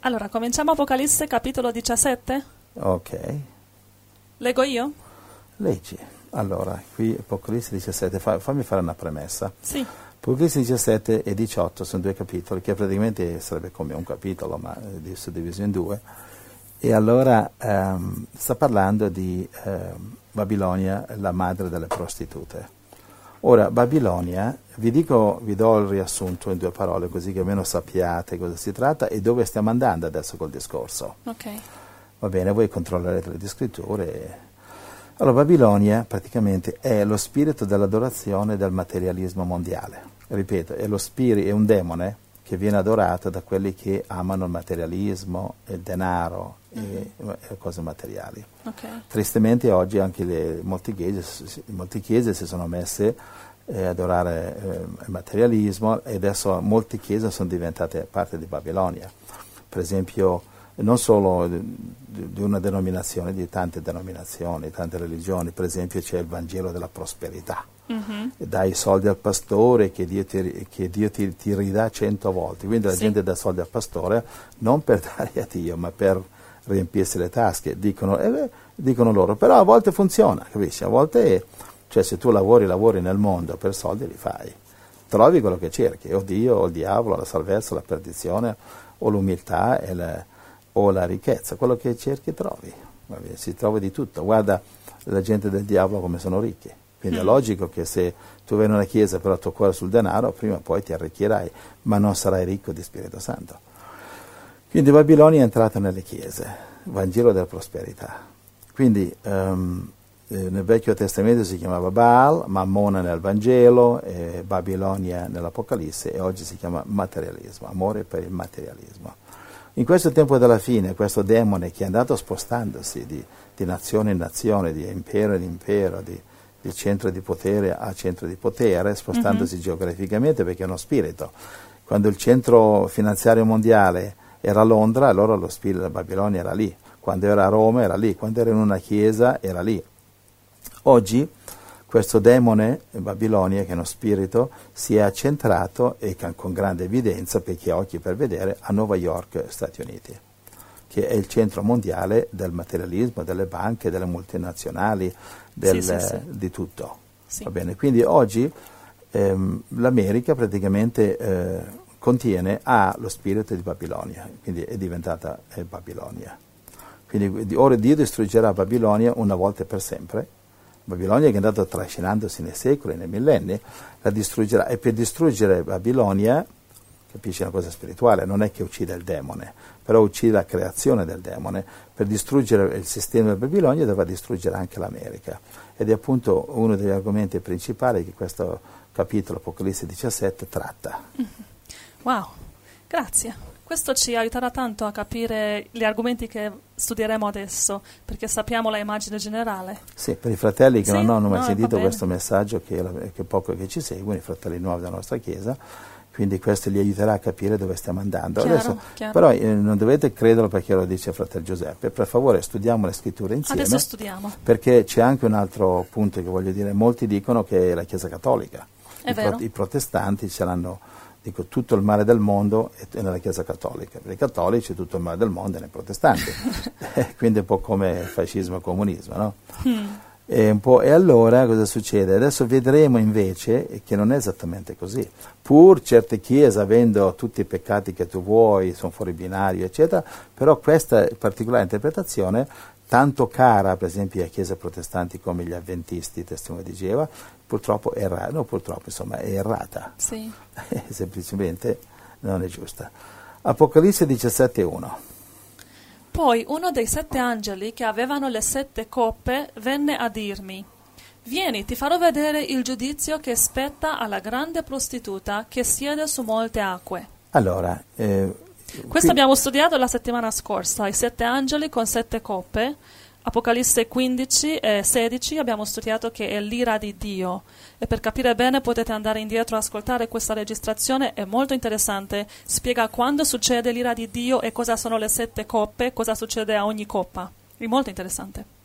Allora, cominciamo Apocalisse capitolo 17? Ok, Leggo io? leggi. Allora, qui Apocalisse 17, fa- fammi fare una premessa. Sì. Apocalisse 17 e 18 sono due capitoli, che praticamente sarebbe come un capitolo, ma eh, di- suddiviso in due. E allora ehm, sta parlando di ehm, Babilonia, la madre delle prostitute. Ora, Babilonia, vi dico, vi do il riassunto in due parole, così che almeno sappiate cosa si tratta e dove stiamo andando adesso col discorso. Ok. Va bene, voi controllerete le scritture. Allora, Babilonia praticamente è lo spirito dell'adorazione del materialismo mondiale. Ripeto, è lo spirito, è un demone che viene adorato da quelli che amano il materialismo, il denaro e, e cose materiali. Ok. Tristemente oggi anche le, molte, chiese, si- molte chiese si sono messe eh, ad adorare eh, il materialismo e adesso molte chiese sono diventate parte di Babilonia. Per esempio, non solo di, di una denominazione, di tante denominazioni, tante religioni, per esempio c'è il Vangelo della prosperità. Mhm. Dai soldi al pastore che Dio, ti, che Dio ti, ti ridà cento volte. Quindi la Sì. gente dà soldi al pastore non per dare a Dio, ma per riempirsi le tasche. Dicono, eh dicono loro, però a volte funziona, capisci? A volte, cioè se tu lavori, lavori nel mondo per soldi li fai. Trovi quello che cerchi, o Dio, o il diavolo, la salvezza, la perdizione, o l'umiltà la- o la ricchezza. Quello che cerchi trovi. Si trova di tutto. Guarda la gente del diavolo come sono ricchi. Quindi è Mm. logico che se tu vai in una chiesa però il tuo cuore è sul denaro, prima o poi ti arricchirai, ma non sarai ricco di Spirito Santo. Quindi Babilonia è entrata nelle chiese, Vangelo della prosperità. Quindi eh, nel Vecchio Testamento si chiamava Baal, Mammona nel Vangelo, e Babilonia nell'Apocalisse e oggi si chiama materialismo, amore per il materialismo. In questo tempo della fine, questo demone che è andato spostandosi di, di nazione in nazione, di impero in impero, di, di centro di potere a centro di potere, spostandosi geograficamente perché è uno spirito. Quando il centro finanziario mondiale era a Londra, allora lo spirito della Babilonia era lì. Quando era a Roma era lì. Quando era in una chiesa era lì. Oggi questo demone, Babilonia, che è uno spirito, si è accentrato e con grande evidenza, per chi ha occhi per vedere, a New York, Stati Uniti, che è il centro mondiale del materialismo, delle banche, delle multinazionali, del- sì, sì. di tutto. Va bene? Quindi oggi ehm, l'America praticamente eh, contiene, ha lo spirito di Babilonia, quindi è diventata eh, Babilonia. Quindi di- ora Dio distruggerà Babilonia una volta e per sempre. Babilonia che è andata trascinandosi nei secoli, nei millenni, la distruggerà. E per distruggere Babilonia, capisci una cosa spirituale, non è che uccide il demone, però uccide la creazione del demone. Per distruggere il sistema di Babilonia dovrà distruggere anche l'America. Ed è appunto uno degli argomenti principali che questo capitolo, Apocalisse 17, tratta. Wow, grazie. Questo ci aiuterà tanto a capire gli argomenti che studieremo adesso, perché sappiamo la immagine generale. Sì, per i fratelli che Sì, non hanno mai no, sentito questo messaggio, che, che poco che ci seguono, i fratelli nuovi della nostra Chiesa, quindi questo li aiuterà a capire dove stiamo andando. Chiaro, Adesso, chiaro. Però eh, non dovete crederlo perché lo dice fratello Giuseppe, per favore studiamo le scritture insieme, Adesso studiamo. perché c'è anche un altro punto che voglio dire, molti dicono che è la Chiesa Cattolica, I, vero. i protestanti ce l'hanno, dico, tutto il male del mondo è nella Chiesa Cattolica, per i cattolici tutto il male del mondo è nei protestanti, quindi è un po' come fascismo e comunismo, no? Mm. E, un po', e allora cosa succede? Adesso vedremo invece che non è esattamente così. Pur certe chiese avendo tutti i peccati che tu vuoi, sono fuori binario, eccetera, però questa particolare interpretazione, tanto cara per esempio a chiese protestanti come gli avventisti, testimoni di Geova, purtroppo è errata, no purtroppo insomma è errata, Sì. semplicemente non è giusta. Apocalisse 17.1 Poi uno dei sette angeli che avevano le sette coppe venne a dirmi, Vieni, ti farò vedere il giudizio che spetta alla grande prostituta che siede su molte acque. Allora, eh, Questo qui- abbiamo studiato la settimana scorsa, i sette angeli con sette coppe. Apocalisse 15 e 16 abbiamo studiato che è l'ira di Dio e per capire bene potete andare indietro a ascoltare questa registrazione, è molto interessante, spiega quando succede l'ira di Dio e cosa sono le sette coppe, cosa succede a ogni coppa, è molto interessante.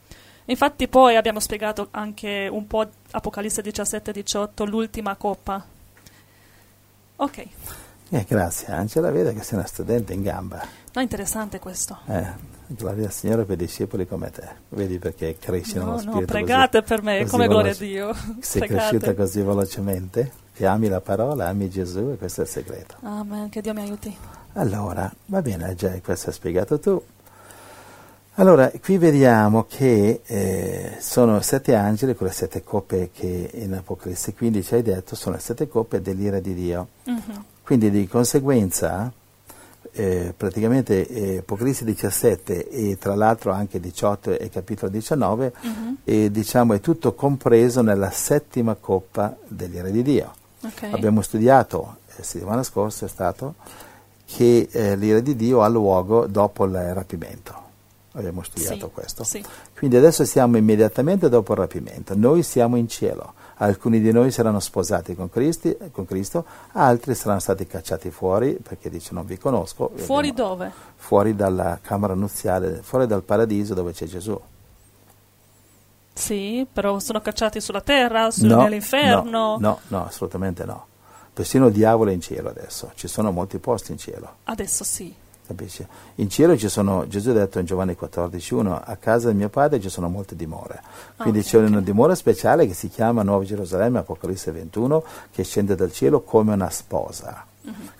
Infatti poi abbiamo spiegato anche un po' Apocalisse 17 e 18, l'ultima coppa. Ok, Eh, grazie Angela, vedo che sei una studente in gamba. No, interessante questo. Eh, gloria al Signore per discepoli come te. Vedi perché cresci No, nello no, spirito pregate così, per me, come gloria a. Dio. Sei Pregate. cresciuta così velocemente, che ami la parola, ami Gesù e questo è il segreto. Amen, che Dio mi aiuti. Allora, va bene, già questo hai spiegato tu. Allora, qui vediamo che eh, sono sette angeli, quelle sette coppe che in Apocalisse 15 hai detto, sono le sette coppe dell'ira di Dio. Mhm. Quindi di conseguenza, eh, praticamente eh, Apocalisse 17 e tra l'altro anche 18 e capitolo 19, Mhm. eh, diciamo è tutto compreso nella settima coppa dell'ira di Dio. Ok. Abbiamo studiato, eh, settimana scorsa è stato, che eh, l'ira di Dio ha luogo dopo il rapimento. Abbiamo studiato Sì, questo. Sì. Quindi adesso siamo immediatamente dopo il rapimento, noi siamo in cielo, alcuni di noi saranno sposati con, Cristi- con Cristo, altri saranno stati cacciati fuori perché dice non vi conosco. Fuori abbiamo- dove? Fuori dalla camera nuziale, fuori dal paradiso dove c'è Gesù. Sì, però sono cacciati sulla terra, su- No, nell'inferno. No, no, no, assolutamente no. Persino il diavolo è in cielo adesso, ci sono molti posti in cielo. Adesso sì. Capisci? In cielo ci sono, Gesù ha detto in Giovanni 14,1, a casa del mio padre ci sono molte dimore. Quindi Ah, ok, c'è ok. una dimora speciale che si chiama Nuova Gerusalemme, Apocalisse 21, che scende dal cielo come una sposa.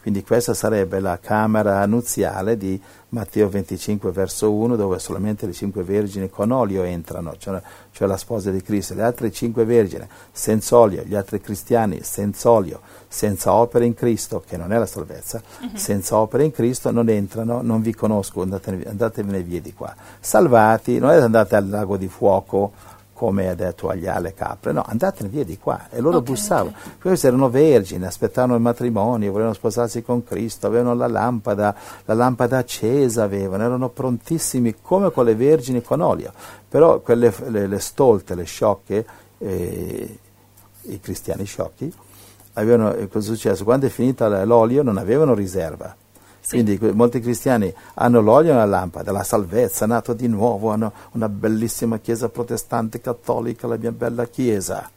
Quindi questa sarebbe la camera nuziale di Matteo 25, verso 1, dove solamente le cinque vergini con olio entrano, cioè, cioè la sposa di Cristo. Le altre cinque vergini senza olio, gli altri cristiani senza olio, senza opere in Cristo, che non è la salvezza, Mhm. senza opere in Cristo non entrano, non vi conosco, andatene- andatevene via di qua. Salvati, non è andate al lago di fuoco come ha detto agli alle capre, no, andatene via di qua. E loro Ok, bussavano. ok. Questi erano vergini, aspettavano il matrimonio, volevano sposarsi con Cristo, avevano la lampada, la lampada accesa avevano, erano prontissimi come con le vergini con olio. Però quelle le, le stolte, le sciocche, eh, i cristiani sciocchi, avevano, eh, cosa è successo? Quando è finita l'olio non avevano riserva. Sì. Quindi molti cristiani hanno l'olio nella lampada, la salvezza, è nato di nuovo, hanno una bellissima chiesa protestante cattolica, la mia bella chiesa.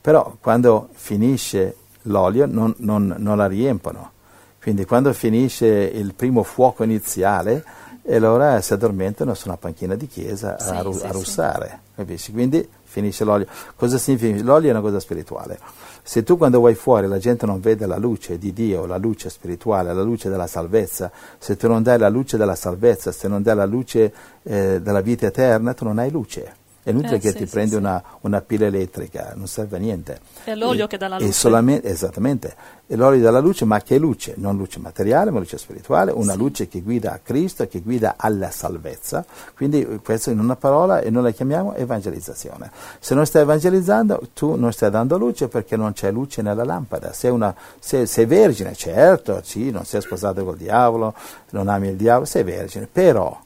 Però quando finisce l'olio non, non- non la riempono. Quindi quando finisce il primo fuoco iniziale, e allora si addormentano su una panchina di chiesa Sì, a, ru- sì, a russare. Capisci? Quindi finisce l'olio. Cosa significa? L'olio è una cosa spirituale. Se tu quando vai fuori la gente non vede la luce di Dio, la luce spirituale, la luce della salvezza, se tu non dai la luce della salvezza, se non dai la luce eh, della vita eterna, tu non hai luce. È inutile Eh, che sì, ti sì, prendi sì. Una, una pila elettrica, non serve a niente. È l'olio E- che dà la luce. solamente- esattamente, è l'olio dà la luce, ma che luce? Non luce materiale, ma luce spirituale, una luce che guida a Cristo che guida alla salvezza. Quindi eh, questo in una parola e noi la chiamiamo evangelizzazione. Se non stai evangelizzando, tu non stai dando luce perché non c'è luce nella lampada. Sei, una, sei, sei vergine, certo, sì, non sei sposato col diavolo, non ami il diavolo, sei vergine, però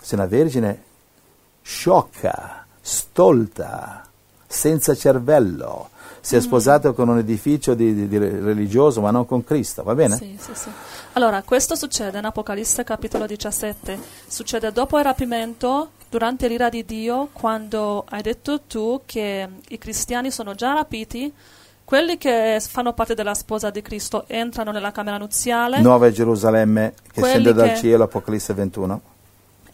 sei una vergine sciocca, stolta, senza cervello. Si è Mm. sposato con un edificio di, di- di religioso, ma non con Cristo, va bene? Sì, sì, sì. Allora, questo succede in Apocalisse capitolo 17. Succede dopo il rapimento, durante l'ira di Dio, quando hai detto tu che i cristiani sono già rapiti, quelli che fanno parte della sposa di Cristo entrano nella camera nuziale Nuova Gerusalemme che scende dal che- cielo, Apocalisse 21.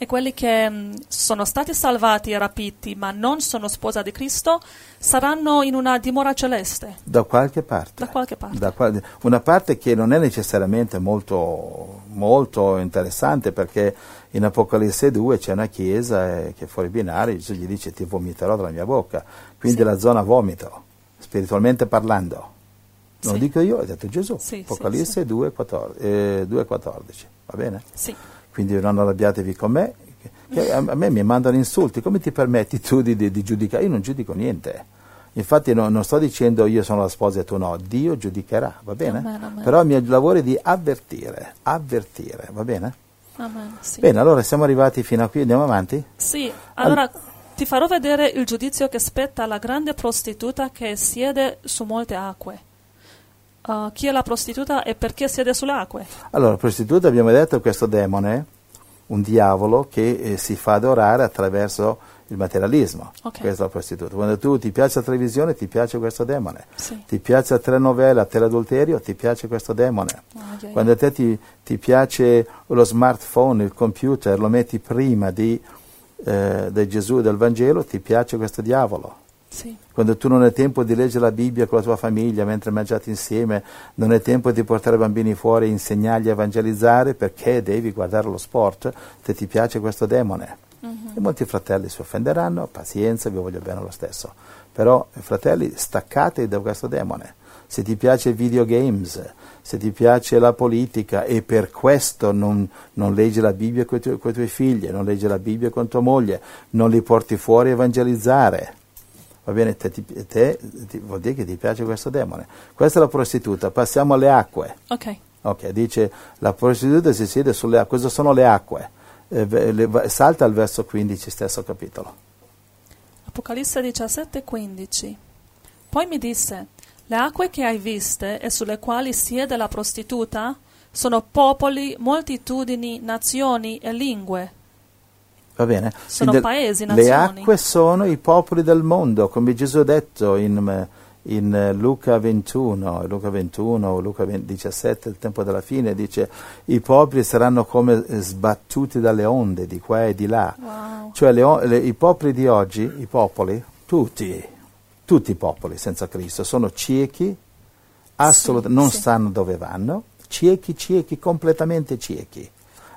E quelli che mh, sono stati salvati e rapiti ma non sono sposa di Cristo saranno in una dimora celeste, Da qualche parte. da qualche parte. Da qual- una parte che non è necessariamente molto, molto interessante perché in Apocalisse 2 c'è una chiesa eh, che è fuori binari, Gesù gli dice ti vomiterò dalla mia bocca, quindi Sì. la zona vomito, spiritualmente parlando. Non Sì. dico io, ha detto Gesù, Sì, sì, Apocalisse 2,14, eh, 2,14, va bene? Sì. Quindi non arrabbiatevi con me, che- a me mi mandano insulti, come ti permetti tu di, di- di giudicare? Io non giudico niente. Infatti no- non sto dicendo io sono la sposa e tu no, Dio giudicherà, va bene? Amen, amen. Però il mio lavoro è di avvertire, avvertire, va bene? Amen. Sì. Bene, allora siamo arrivati fino a qui, andiamo avanti? Sì, allora ti farò vedere il giudizio che spetta alla grande prostituta che siede su molte acque. Uh, chi è la prostituta e perché siede sulle acque? Allora, prostituta abbiamo detto questo demone, un diavolo che eh, si fa adorare attraverso il materialismo. Ok. Questa è la prostituta. Quando tu ti piace la televisione, ti piace questo demone. Sì. Ti piace la telenovela, teleadulterio, ti piace questo demone. Yeah, Quando a te ti, ti piace lo smartphone, il computer, lo metti prima di, eh, di Gesù e del Vangelo, ti piace questo diavolo. Sì. Quando tu non hai tempo di leggere la Bibbia con la tua famiglia mentre mangiate insieme, non hai tempo di portare i bambini fuori e insegnargli a evangelizzare perché devi guardare lo sport, te ti piace questo demone. Mhm. E molti fratelli si offenderanno, pazienza, vi voglio bene lo stesso. Però, fratelli, staccate da questo demone. Se ti piace i videogames, se ti piace la politica e per questo non, non leggi la Bibbia con i tuoi figli, non leggi la Bibbia con tua moglie, non li porti fuori a evangelizzare, va bene, te, te- ti- vuol dire che ti piace questo demone. Questa è la prostituta, passiamo alle acque. Ok. Ok, dice la prostituta si siede sulle acque, cosa sono le acque? Eh, le- salta al verso 15, stesso capitolo. Apocalisse 17, 15. Poi mi disse, le acque che hai viste e sulle quali siede la prostituta sono popoli, moltitudini, nazioni e lingue. Va bene? Sono Quindi paesi, Le nazioni. acque sono i popoli del mondo, come Gesù ha detto in, in Luca 21, Luca 21 o Luca 20 17, il tempo della fine, dice i popoli saranno come sbattuti dalle onde di qua e di là. Wow. Cioè le le- i popoli di oggi, i popoli, tutti, tutti i popoli senza Cristo, sono ciechi, assolutamente, non sì. sanno dove vanno, ciechi, ciechi, completamente ciechi.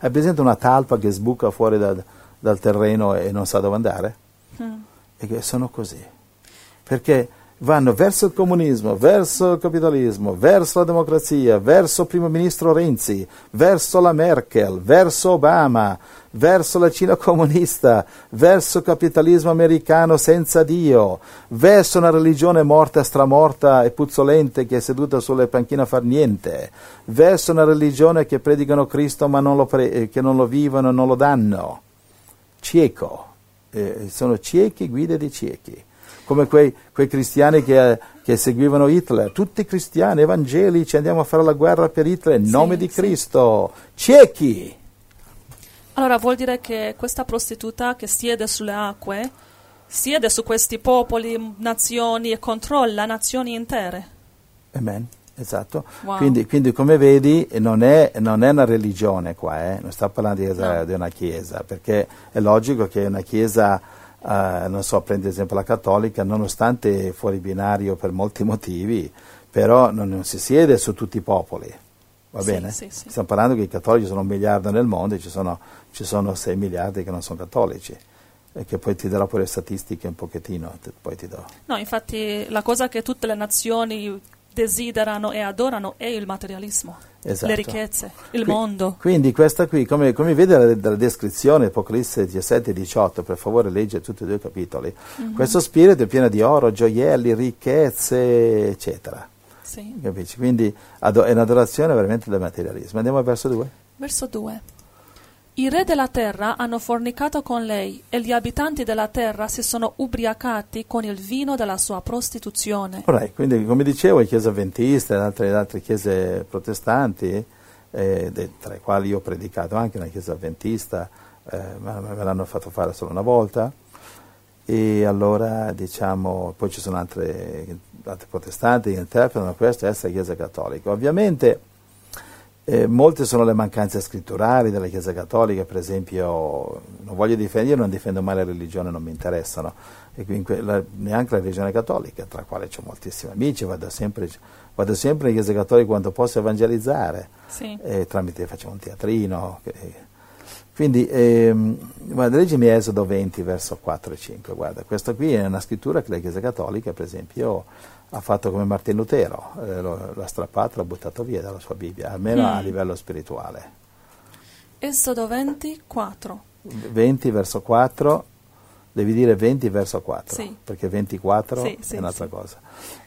Hai presente una talpa che sbuca fuori da- dal terreno e non sa dove andare? Mm. E sono così. Perché vanno verso il comunismo, verso il capitalismo, verso la democrazia, verso il primo ministro Renzi, verso la Merkel, verso Obama, verso la Cina comunista, verso il capitalismo americano senza Dio, verso una religione morta, stramorta e puzzolente che è seduta sulle panchine a far niente, verso una religione che predicano Cristo ma non lo, pre- che non lo vivono e non lo danno. Cieco, eh, sono ciechi, guide di ciechi come quei, quei cristiani che, che seguivano Hitler, tutti cristiani evangelici, andiamo a fare la guerra per Hitler in Sì, nome di sì. Cristo, ciechi. Allora vuol dire che questa prostituta che siede sulle acque siede su questi popoli, nazioni e controlla nazioni intere. Amen. Esatto. Wow. Quindi, quindi, come vedi non è, non è una religione qua, eh? non sta parlando di, No. di una chiesa, perché è logico che una chiesa, eh, non so, prendi ad esempio la cattolica, nonostante fuori binario per molti motivi, però non, non si siede su tutti i popoli. Va Sì, bene? sì, sì. Stiamo parlando che i cattolici sono un miliardo nel mondo e ci sono, ci sono 6 miliardi che non sono cattolici. E che poi ti darò pure le statistiche un pochettino, te- poi ti do. No, infatti la cosa che tutte le nazioni desiderano e adorano è il materialismo, Esatto. le ricchezze, il Qui- mondo. Quindi questa qui, come, come vede dalla, dalla descrizione, Apocalisse 17 e 18, per favore legge tutti e due i capitoli, Mhm. questo spirito è pieno di oro, gioielli, ricchezze, eccetera. Sì. Capisci? Quindi ado- è un'adorazione veramente del materialismo. Andiamo al verso 2. Verso 2. I re della terra hanno fornicato con lei e gli abitanti della terra si sono ubriacati con il vino della sua prostituzione. Alright, quindi come dicevo, le chiese avventiste, altre, altre chiese protestanti, eh, de- tra le quali io ho predicato anche una chiesa avventista, eh, ma me l'hanno fatto fare solo una volta, e allora diciamo, poi ci sono altre, altre protestanti che interpretano questo essere chiesa cattolica. Ovviamente eh, molte sono le mancanze scritturali della Chiesa Cattolica, per esempio, non voglio difendere, io non difendo mai la religione, non mi interessano, que- la- neanche la religione cattolica, tra la quale ho moltissimi amici, vado sempre, vado sempre in Chiesa Cattolica quando posso evangelizzare, Sì. e tramite facciamo un teatrino. che- quindi, ehm, guarda, leggimi Esodo 20, verso 4 e 5. Guarda, questa qui è una scrittura che la Chiesa Cattolica, per esempio, ha fatto come Martin Lutero, eh, lo- l'ha strappato, l'ha buttato via dalla sua Bibbia, almeno a Mm. livello spirituale. Esodo 24. 20 verso 4, devi dire 20 verso 4, Sì. perché 24 Sì, sì, è un'altra cosa.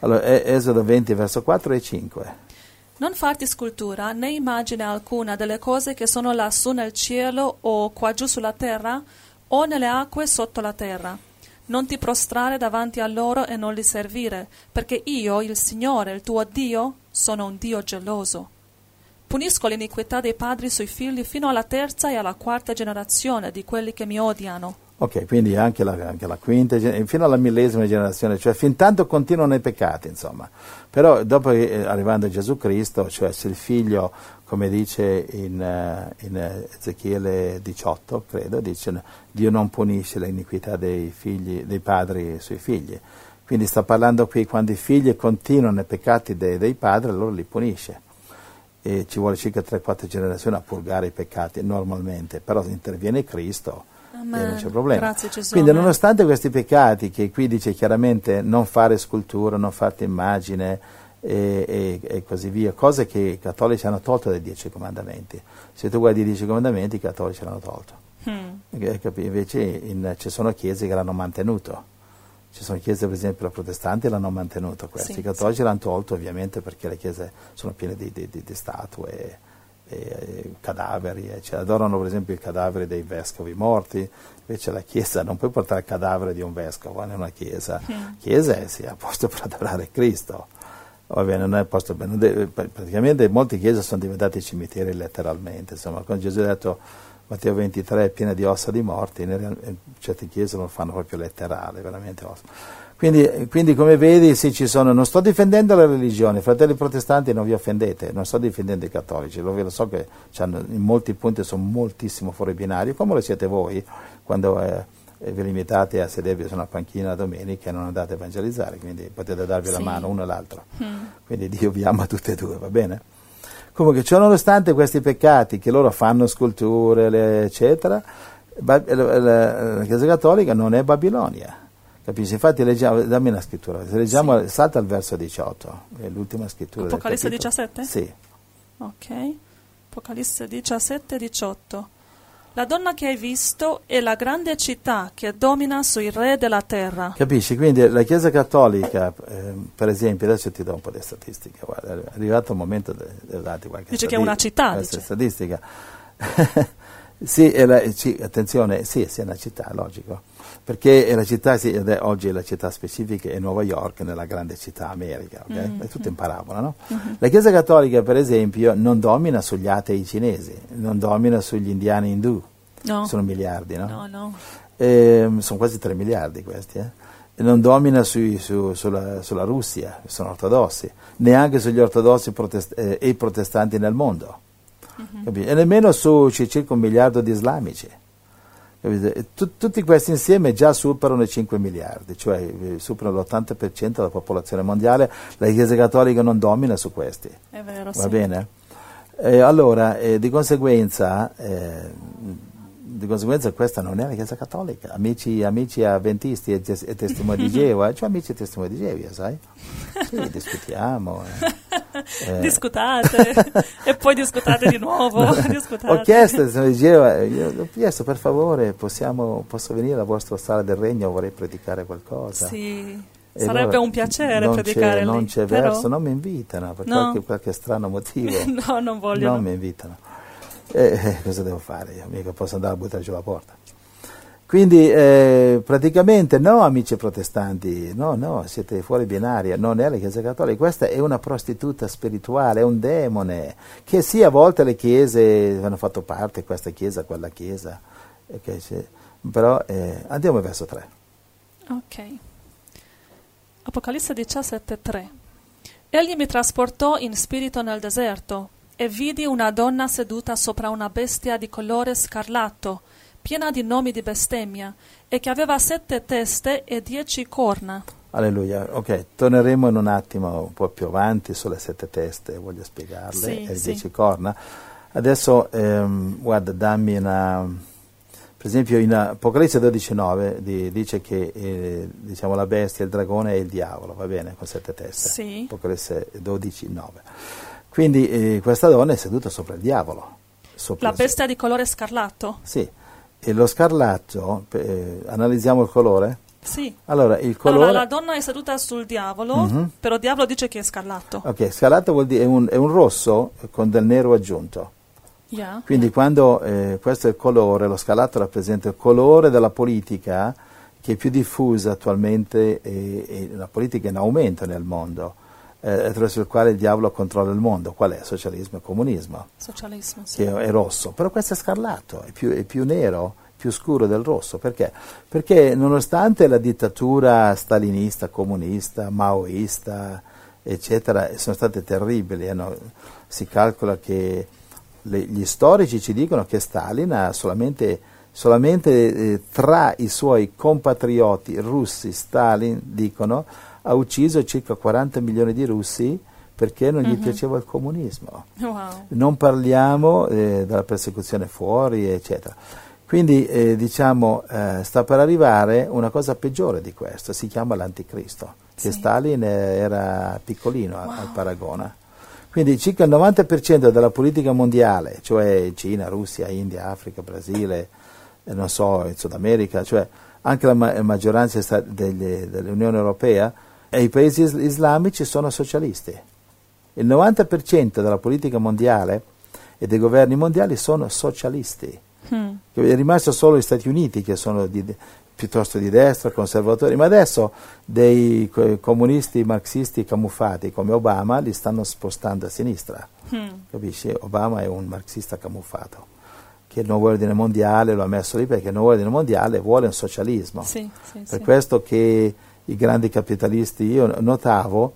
Allora, Esodo 20 verso 4 e 5. Non farti scultura né immagine alcuna delle cose che sono lassù nel cielo o qua giù sulla terra o nelle acque sotto la terra. Non ti prostrare davanti a loro e non li servire, perché io, il Signore, il tuo Dio, sono un Dio geloso. Punisco l'iniquità dei padri sui figli fino alla terza e alla quarta generazione di quelli che mi odiano. Ok, quindi anche la, anche la quinta, fino alla millesima generazione, cioè fin tanto continuano i peccati, insomma. Però dopo eh, arrivando a Gesù Cristo, cioè se il figlio, come dice in, uh, in Ezechiele 18, credo, dice Dio non punisce l'iniquità dei, figli, dei padri sui figli. Quindi sta parlando qui quando i figli continuano i peccati dei, dei padri, allora li punisce. E ci vuole circa 3-4 generazioni a purgare i peccati normalmente, però interviene Cristo Amen. e non c'è problema. Grazie, Gesù, Quindi amen. nonostante questi peccati, che qui dice chiaramente non fare scultura, non fare immagine e, e, e, così via, cose che i cattolici hanno tolto dai Dieci Comandamenti. Se tu guardi i Dieci Comandamenti, i cattolici l'hanno tolto. Hmm. Invece in, ci sono chiese che l'hanno mantenuto. Ci sono chiese, per esempio, la protestanti l'hanno mantenuto questo. Sì, I cattolici sì. l'hanno tolto ovviamente perché le chiese sono piene di, di, di, di statue e, e cadaveri. E cioè, adorano per esempio i cadaveri dei vescovi morti, invece la chiesa non puoi portare il cadavere di un vescovo in una chiesa. Mm. Chiesa è sì, a posto per adorare Cristo. Va bene, non è posto non deve- praticamente molte chiese sono diventate cimiteri letteralmente. Insomma, quando Gesù ha detto Matteo 23 è piena di ossa di morti, in in certe chiese lo fanno proprio letterale, veramente ossa. Quindi, quindi, come vedi, sì, ci sono, non sto difendendo la religione, fratelli protestanti non vi offendete, non sto difendendo i cattolici, lo, so che in molti punti sono moltissimo fuori binario, come lo siete voi quando eh, vi limitate a sedervi su una panchina la domenica e non andate a evangelizzare, quindi potete darvi la Sì. mano uno e l'altro. Mm. Quindi Dio vi ama tutte e due, va bene? Comunque, ciò nonostante questi peccati che loro fanno sculture, eccetera, la, la- la Chiesa Cattolica non è Babilonia. Capisci? Infatti leggiamo, dammi una scrittura, se leggiamo, Sì. salta al verso 18, è l'ultima scrittura. Apocalisse capitolo. 17? Sì. Ok. Apocalisse 17, 18. La donna che hai visto è la grande città che domina sui re della terra. Capisci? Quindi la Chiesa Cattolica, ehm, per esempio, adesso ti do un po' di statistica, guarda, è arrivato il momento di di darti qualche Dice che è una città, dice. statistica. sì, la- sì, attenzione, sì, sì, è una città, logico, perché la città, sì, oggi la città specifica è Nuova York, nella grande città America, ok? Mm-hmm. è tutto in parabola, no? La Chiesa Cattolica, per esempio, non domina sugli atei cinesi, non domina sugli indiani indù, No, sono miliardi, no? no, no. Ehm, sono quasi 3 miliardi questi, eh? Non domina sui- su- sulla, sulla Russia, sono ortodossi, neanche sugli ortodossi protest- eh, e protestanti nel mondo, Capi? e nemmeno su ci- circa un miliardo di islamici. E tutti questi insieme già superano i 5 miliardi, cioè eh, superano l'80% della popolazione mondiale, la Chiesa Cattolica non domina su questi. È vero, Va sì. bene? Eh, allora, eh, di conseguenza, eh, di conseguenza questa non è la Chiesa Cattolica. Amici, amici avventisti e, e testimoni di Geova, cioè amici e testimoni di Geova, sai? Sì, discutiamo. eh. Eh, Discutate e poi discutate di nuovo. discutate. ho chiesto al testimone di Geova, eh, io ho chiesto per favore, possiamo, posso venire alla vostra sala del regno, vorrei predicare qualcosa. Sì, E sarebbe allora un piacere non predicare c'è, lì. Non c'è però- verso, non mi invitano per No. qualche, qualche strano motivo. no, non vogliono. Non mi invitano. Eh, eh, cosa devo fare? Io mica posso andare a buttare giù la porta. Quindi eh, praticamente no, amici protestanti, no, no, siete fuori binaria, non è la Chiesa Cattolica, questa è una prostituta spirituale, è un demone, che sì, a volte le chiese hanno fatto parte, questa chiesa, quella chiesa, c'è- però eh, andiamo verso 3. Ok. Apocalisse 17:3 Egli mi trasportò in spirito nel deserto e vidi una donna seduta sopra una bestia di colore scarlatto, piena di nomi di bestemmia, e che aveva sette teste e dieci corna. Alleluia, ok, torneremo in un attimo un po' più avanti sulle sette teste, voglio spiegarle, Sì, e le sì. dieci corna. Adesso, ehm, guarda, dammi una... Per esempio in Apocalisse 12.9 di- dice che eh, diciamo, la bestia, il dragone è il diavolo, va bene, con sette teste. Sì. Apocalisse 12.9. Quindi eh, questa donna è seduta sopra il diavolo. sopra- La bestia di colore scarlatto? Sì, e lo scarlatto, eh, analizziamo il colore? Sì. Allora, il colore... Allora, la donna è seduta sul diavolo, Mhm. però il diavolo dice che è scarlatto. Ok, scalato vuol dire è un, è un rosso con del nero aggiunto. Yeah. Quindi quando eh, questo è il colore, lo scalato rappresenta il colore della politica che è più diffusa attualmente e, e la politica in aumento nel mondo, eh, attraverso il quale il diavolo controlla il mondo. Qual è? Socialismo e comunismo, Socialismo, sì. che è, è rosso. Però questo è scarlato, è più, è più nero, più scuro del rosso. Perché? Perché nonostante la dittatura stalinista, comunista, maoista, eccetera, sono state terribili, eh, no? si calcola che le, gli storici ci dicono che Stalin ha solamente, solamente eh, tra i suoi compatrioti russi, Stalin, dicono, ha ucciso circa 40 milioni di russi perché non gli mm-hmm. piaceva il comunismo. Wow. Non parliamo eh, della persecuzione fuori, eccetera. Quindi eh, diciamo eh, sta per arrivare una cosa peggiore di questo, si chiama l'anticristo, che sì. Stalin era piccolino wow. al paragone. Quindi circa il 90% della politica mondiale, cioè Cina, Russia, India, Africa, Brasile, eh, non so, Sud America, cioè anche la ma- maggioranza degli, dell'Unione Europea, i paesi is- islamici sono socialisti. Il 90% della politica mondiale e dei governi mondiali sono socialisti. Mm. È rimasto solo gli Stati Uniti che sono di, piuttosto di destra, conservatori, ma adesso dei comunisti marxisti camuffati come Obama li stanno spostando a sinistra. Mm. Capisci? Obama è un marxista camuffato che il nuovo ordine mondiale lo ha messo lì perché il nuovo ordine mondiale vuole un socialismo. Sì, sì, per sì. questo che i grandi capitalisti, io notavo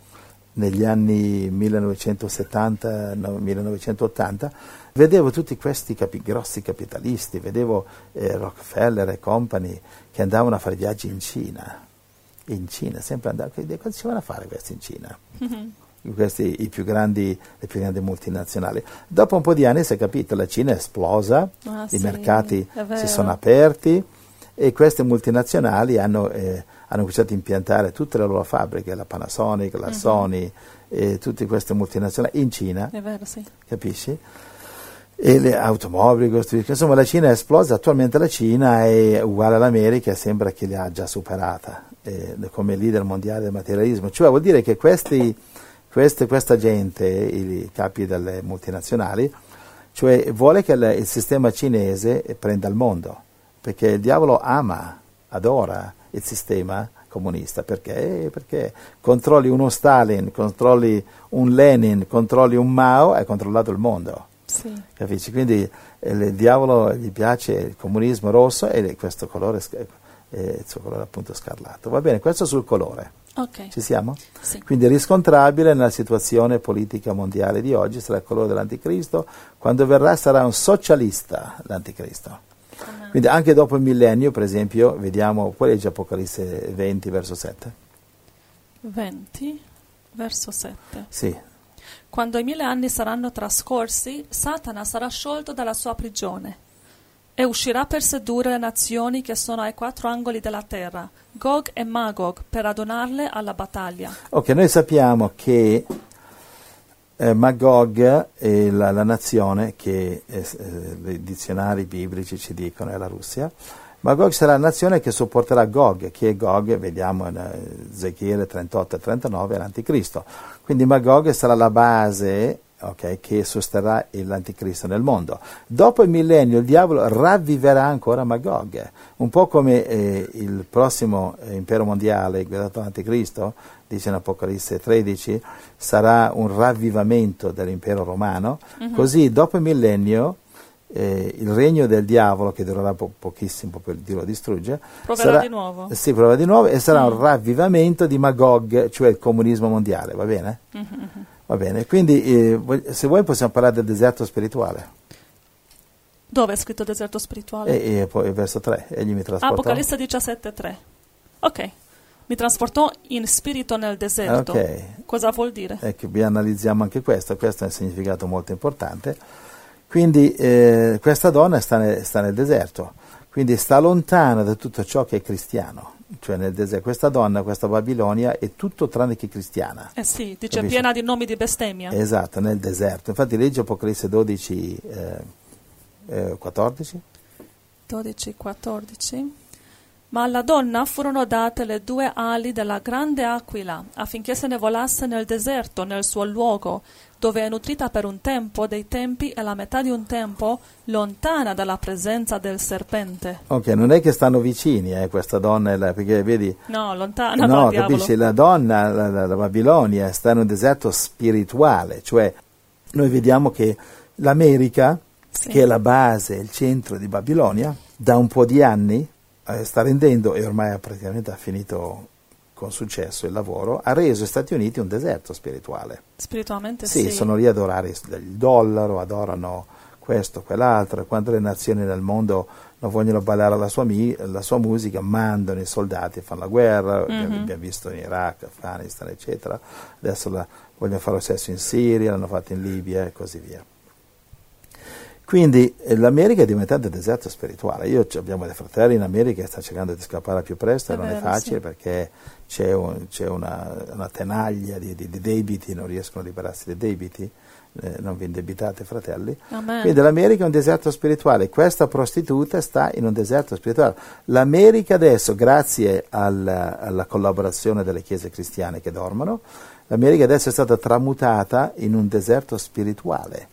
negli anni 1970-1980, vedevo tutti questi capi, grossi capitalisti, vedevo eh, Rockefeller e compagni che andavano a fare viaggi in Cina, in Cina, sempre andavano, cosa ci vanno a fare questi in Cina? Mm-hmm. Questi i più grandi, le più grandi multinazionali. Dopo un po' di anni si è capito, la Cina è esplosa, ah, i sì, mercati si sono aperti e queste multinazionali hanno, eh, hanno cominciato a impiantare tutte le loro fabbriche, la Panasonic, la mm-hmm. Sony, e tutte queste multinazionali in Cina, vero, sì. capisci? E le automobili, insomma la Cina è esplosa, attualmente la Cina è uguale all'America e sembra che li ha già superata eh, come leader mondiale del materialismo, cioè vuol dire che questi, queste, questa gente, i capi delle multinazionali, cioè vuole che il, il sistema cinese prenda il mondo, perché il diavolo ama, adora il sistema comunista, perché? Perché controlli uno Stalin, controlli un Lenin, controlli un Mao, hai controllato il mondo. Sì. Capisci? Quindi eh, il diavolo gli piace il comunismo rosso e questo colore, eh, il suo colore appunto scarlato. Va bene, questo sul colore. Okay. Ci siamo? Sì. Quindi riscontrabile nella situazione politica mondiale di oggi sarà il colore dell'anticristo, quando verrà sarà un socialista l'anticristo. Quindi anche dopo il millennio, per esempio, vediamo, qual è legge Apocalisse 20 verso 7? 20 verso 7. Sì. Quando i mille anni saranno trascorsi, Satana sarà sciolto dalla sua prigione e uscirà per sedurre le nazioni che sono ai quattro angoli della terra, Gog e Magog, per adonarle alla battaglia. Ok, noi sappiamo che eh, Magog è la, la nazione che eh, i dizionari biblici ci dicono è la Russia. Magog sarà la nazione che sopporterà Gog, che è Gog, vediamo in Ezechiele 38 e 39, l'anticristo. Quindi Magog sarà la base okay, che sosterrà l'anticristo nel mondo. Dopo il millennio il diavolo ravviverà ancora Magog, un po' come eh, il prossimo eh, impero mondiale guidato dall'anticristo, dice in Apocalisse 13, sarà un ravvivamento dell'impero romano, uh-huh. così dopo il millennio eh, il regno del diavolo, che durerà po- pochissimo, poi Dio lo distrugge, proverà sarà, di nuovo. Sì, proverà di nuovo e sarà mm. un ravvivamento di Magog, cioè il comunismo mondiale, va bene? Mm-hmm. Va bene, quindi eh, se vuoi possiamo parlare del deserto spirituale. Dove è scritto deserto spirituale? E, e poi verso 3, egli mi trasportò. Apocalisse 17:3. Ok. Mi trasportò in spirito nel deserto. Ok. Cosa vuol dire? Ecco, analizziamo anche questo, questo è un significato molto importante. Quindi eh, questa donna sta nel, sta nel, deserto, quindi sta lontana da tutto ciò che è cristiano. Cioè nel deserto. Questa donna, questa Babilonia, è tutto tranne che cristiana. Eh sì, dice Capisci? piena di nomi di bestemmia. Esatto, nel deserto. Infatti legge Apocalisse 12, eh, eh, 14. 12, 14. Ma alla donna furono date le due ali della grande aquila, affinché se ne volasse nel deserto, nel suo luogo, dove è nutrita per un tempo dei tempi e la metà di un tempo, lontana dalla presenza del serpente. Ok, non è che stanno vicini, eh, questa donna, la, perché vedi... No, lontana No, capisci, diavolo. la donna, la, la, la Babilonia, sta in un deserto spirituale, cioè noi vediamo che l'America Sì. che è la base, il centro di Babilonia, da un po' di anni eh, sta rendendo, e ormai praticamente ha finito con successo il lavoro, ha reso gli Stati Uniti un deserto spirituale. Spiritualmente Sì, sì. sono lì ad adorare il dollaro, adorano questo, quell'altro, quando le nazioni nel mondo non vogliono ballare la sua, mi- la sua musica, mandano i soldati e fanno la guerra, abbiamo, Mhm. abbiamo visto in Iraq, Afghanistan, eccetera, adesso la- vogliono fare lo stesso in Siria, l'hanno fatto in Libia e così via. Quindi eh, l'America è diventata un deserto spirituale. Io abbiamo dei fratelli in America che sta cercando di scappare più presto È e non è vero, facile sì. perché c'è, un- c'è una, una tenaglia di, di- di debiti, non riescono a liberarsi dei debiti, eh, non vi indebitate fratelli. Amen. Quindi l'America è un deserto spirituale, questa prostituta sta in un deserto spirituale. L'America adesso, grazie al- alla collaborazione delle chiese cristiane che dormono, l'America adesso è stata tramutata in un deserto spirituale,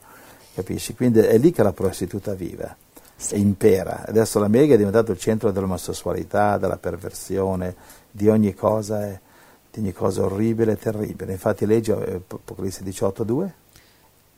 capisci? Quindi è lì che la prostituta vive e impera. Adesso l'America è diventato il centro dell'omosessualità, della perversione, di ogni cosa, eh, di ogni cosa orribile e terribile. Infatti leggi eh, Apocalisse 18.2,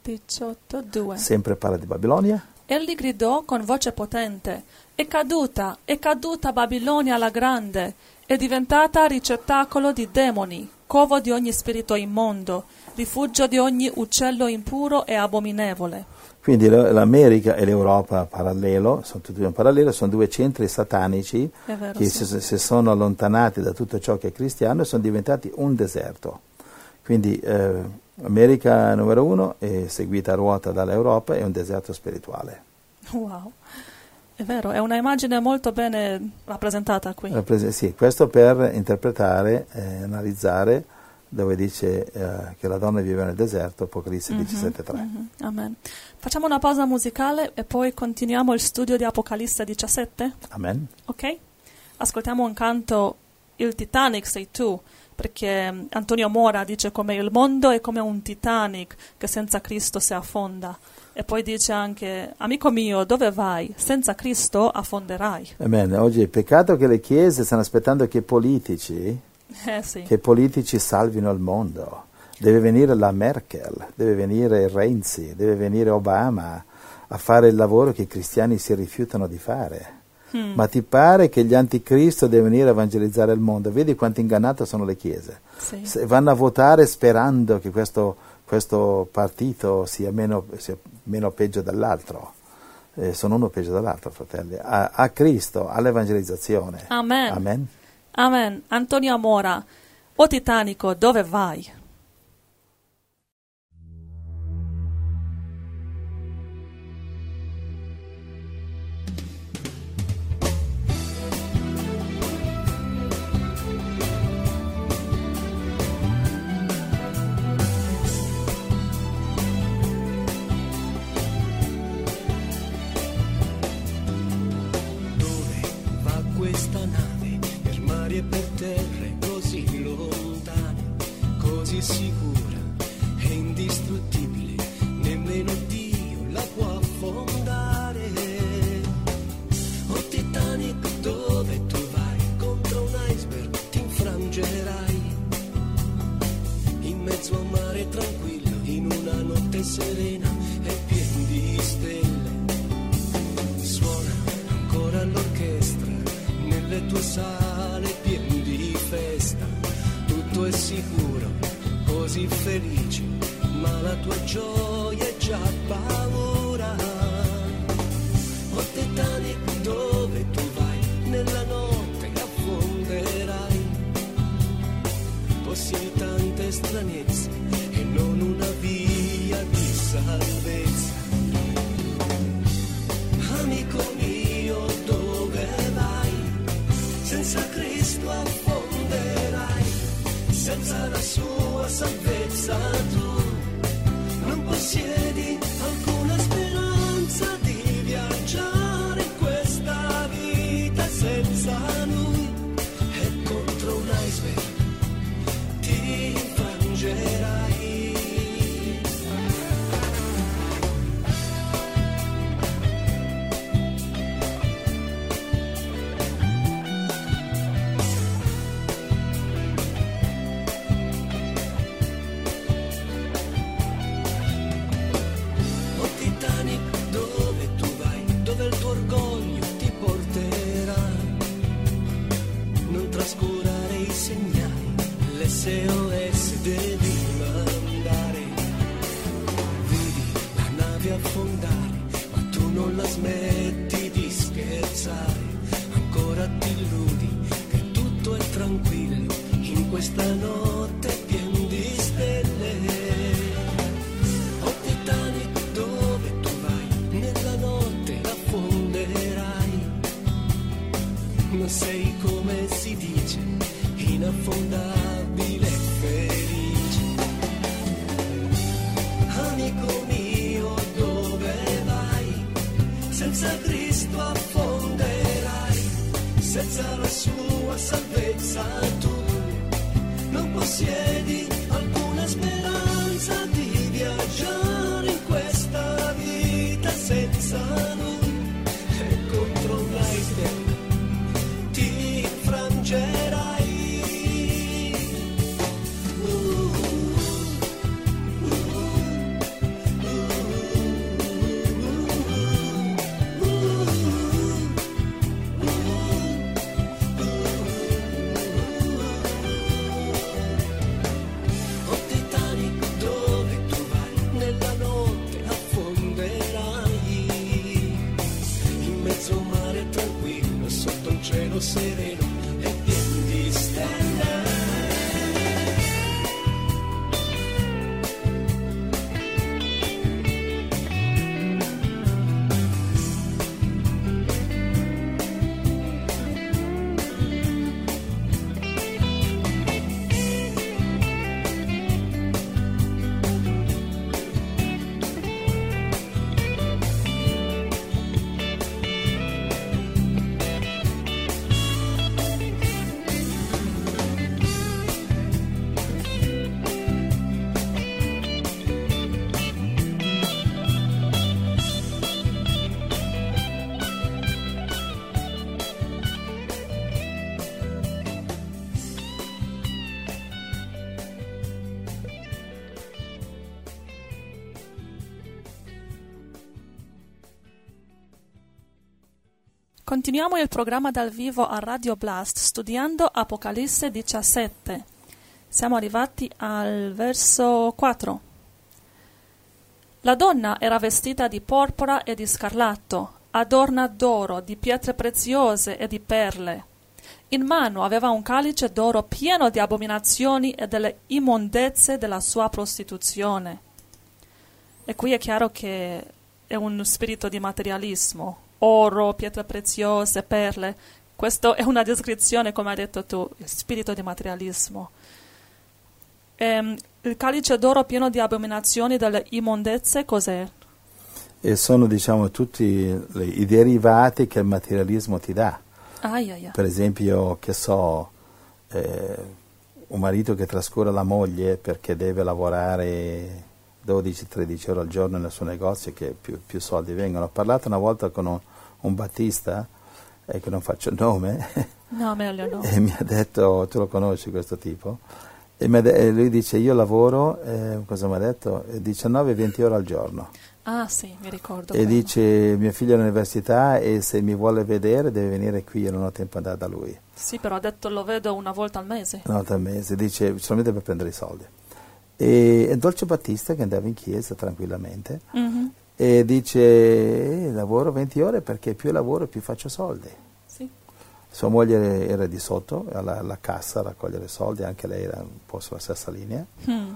18.2 sempre parla di Babilonia. Egli gridò con voce potente, è caduta, è caduta Babilonia la grande, è diventata ricettacolo di demoni, covo di ogni spirito immondo, rifugio di ogni uccello impuro e abominevole. Quindi l'America e l'Europa parallelo, sono tutti in parallelo, sono due centri satanici vero, che sì. si, si sono allontanati da tutto ciò che è cristiano e sono diventati un deserto. Quindi eh, America numero uno è seguita a ruota dall'Europa, è un deserto spirituale. Wow, è vero, è una immagine molto bene rappresentata qui. Rappres- sì, questo per interpretare e analizzare dove dice eh, che la donna vive nel deserto, Apocalisse Mhm, 17.3. mhm, Amen. Facciamo una pausa musicale e poi continuiamo il studio di Apocalisse 17, Amen. ok? Ascoltiamo un canto Il Titanic sei tu, perché mm, Antonio Mora dice come il mondo è come un Titanic che senza Cristo si affonda. E poi dice anche, amico mio, dove vai? Senza Cristo affonderai. Amen. Oggi è peccato che le chiese stanno aspettando che i politici Eh sì, che i politici salvino il mondo. Deve venire la Merkel, deve venire Renzi, deve venire Obama a fare il lavoro che i cristiani si rifiutano di fare. Mm. Ma ti pare che gli anticristo devono venire a evangelizzare il mondo? Vedi quanto ingannate sono le chiese. sì. Se vanno a votare sperando che questo, questo partito sia meno, sia meno peggio dell'altro. Eh, sono uno peggio dell'altro, fratelli. A, a Cristo, all'evangelizzazione. Amen. Amen. Amen. Antonio Mora, o Titanico, dove vai? Notte serena e piena di stelle suona ancora l'orchestra nelle tue sale piene di festa. Tutto è sicuro, così felice, ma la tua gioia è già paura. Oh Titanic, dove tu vai? Nella notte Continuiamo il programma dal vivo a Radio Blast studiando Apocalisse 17. Siamo arrivati al verso 4. La donna era vestita di porpora e di scarlatto, adorna d'oro, di pietre preziose e di perle. In mano aveva un calice d'oro pieno di abominazioni e delle immondezze della sua prostituzione. E qui è chiaro che è un spirito di materialismo, oro, pietre preziose, perle. Questa è una descrizione, come hai detto tu, spirito di materialismo. Ehm, il calice d'oro pieno di abominazioni delle immondezze, cos'è? E sono diciamo tutti i derivati che il materialismo ti dà. Ai, ai, ai. Per esempio, che so, eh, un marito che trascura la moglie perché deve lavorare 12-13 ore al giorno nel suo negozio che più, più soldi vengono. Ho parlato una volta con un, un battista, eh, che non faccio il nome, No, no. e mi ha detto, tu lo conosci questo tipo? E de- e lui dice, io lavoro, eh, cosa mi ha detto? Eh, 19-20 ore al giorno. Ah, sì, mi ricordo. E quello. dice, mio figlio è all'università e se mi vuole vedere deve venire qui, io non ho tempo di andare da lui. Sì, però ha detto lo vedo una volta al mese. una volta al mese, dice solamente per prendere i soldi. E, e Dolce Battista che andava in chiesa tranquillamente Mhm, e dice "Eh, lavoro 20 ore perché più lavoro più faccio soldi. Sì. Sua moglie era di sotto alla, alla cassa a raccogliere soldi, anche lei era un po' sulla stessa linea Mm.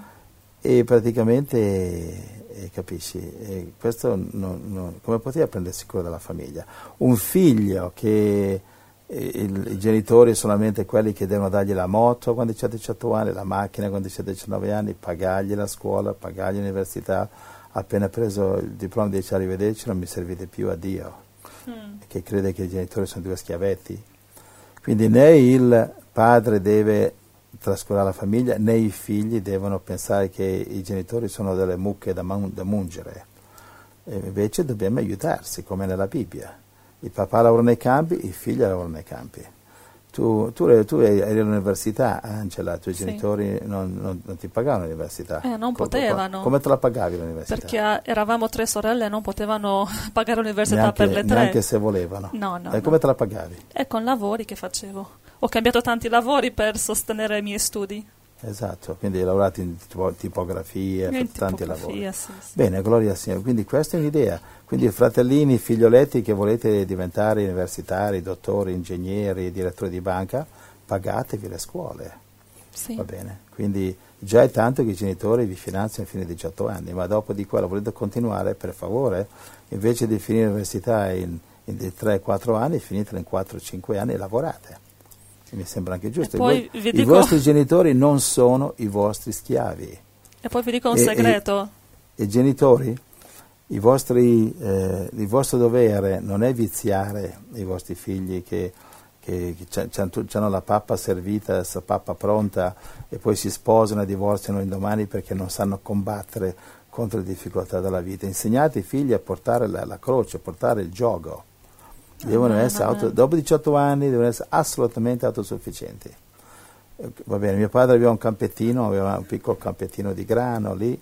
e praticamente eh, capisci, eh, questo non- non- come poteva prendersi cura della famiglia? Un figlio che il- i genitori solamente quelli che devono dargli la moto quando c'è 18 anni, la macchina quando c'è 19 anni, pagargli la scuola, pagargli l'università, appena preso il diploma dice arrivederci non mi servite più a Dio, Mm. che crede che i genitori sono due schiavetti. Quindi né il padre deve trascurare la famiglia, né i figli devono pensare che i genitori sono delle mucche da, man- da mungere. E invece dobbiamo aiutarsi, come nella Bibbia. Il papà lavora nei campi, i figli lavorano nei campi. Tu, tu, tu eri all'università, Angela, i tuoi Sì. genitori non, non- non ti pagavano l'università. Eh, non Co- co- potevano. Come te la pagavi l'università? Perché eh, eravamo tre sorelle e non potevano pagare l'università neanche, per le tre. neanche se volevano. No, no, E no. come te la pagavi? E con lavori che facevo. Ho cambiato tanti lavori per sostenere i miei studi. Esatto, quindi hai lavorato in tipo- tipografia, In fatto tanti lavori. sì, sì. Bene, gloria al Signore. Quindi questa è un'idea. Quindi fratellini, figlioletti che volete diventare universitari, dottori, ingegneri, direttori di banca, pagatevi le scuole. Sì. Va bene? Quindi già è tanto che i genitori vi finanziano fino ai 18 anni, ma dopo di quello volete continuare, per favore, invece di finire l'università in, in 3-4 anni, finitela in 4-5 anni e lavorate. E mi sembra anche giusto. E I poi vo- vi I dico- vostri genitori non sono i vostri schiavi. E poi vi dico un E- e- segreto. I genitori, i vostri, eh, il vostro dovere non è viziare i vostri figli che, che, che hanno la pappa servita, la pappa pronta e poi si sposano e divorziano indomani perché non sanno combattere contro le difficoltà della vita. Insegnate ai figli a portare la, la croce, a portare il gioco. Devono essere auto- dopo 18 anni devono essere assolutamente autosufficienti. Va bene, mio padre aveva un campettino, aveva un piccolo campettino di grano lì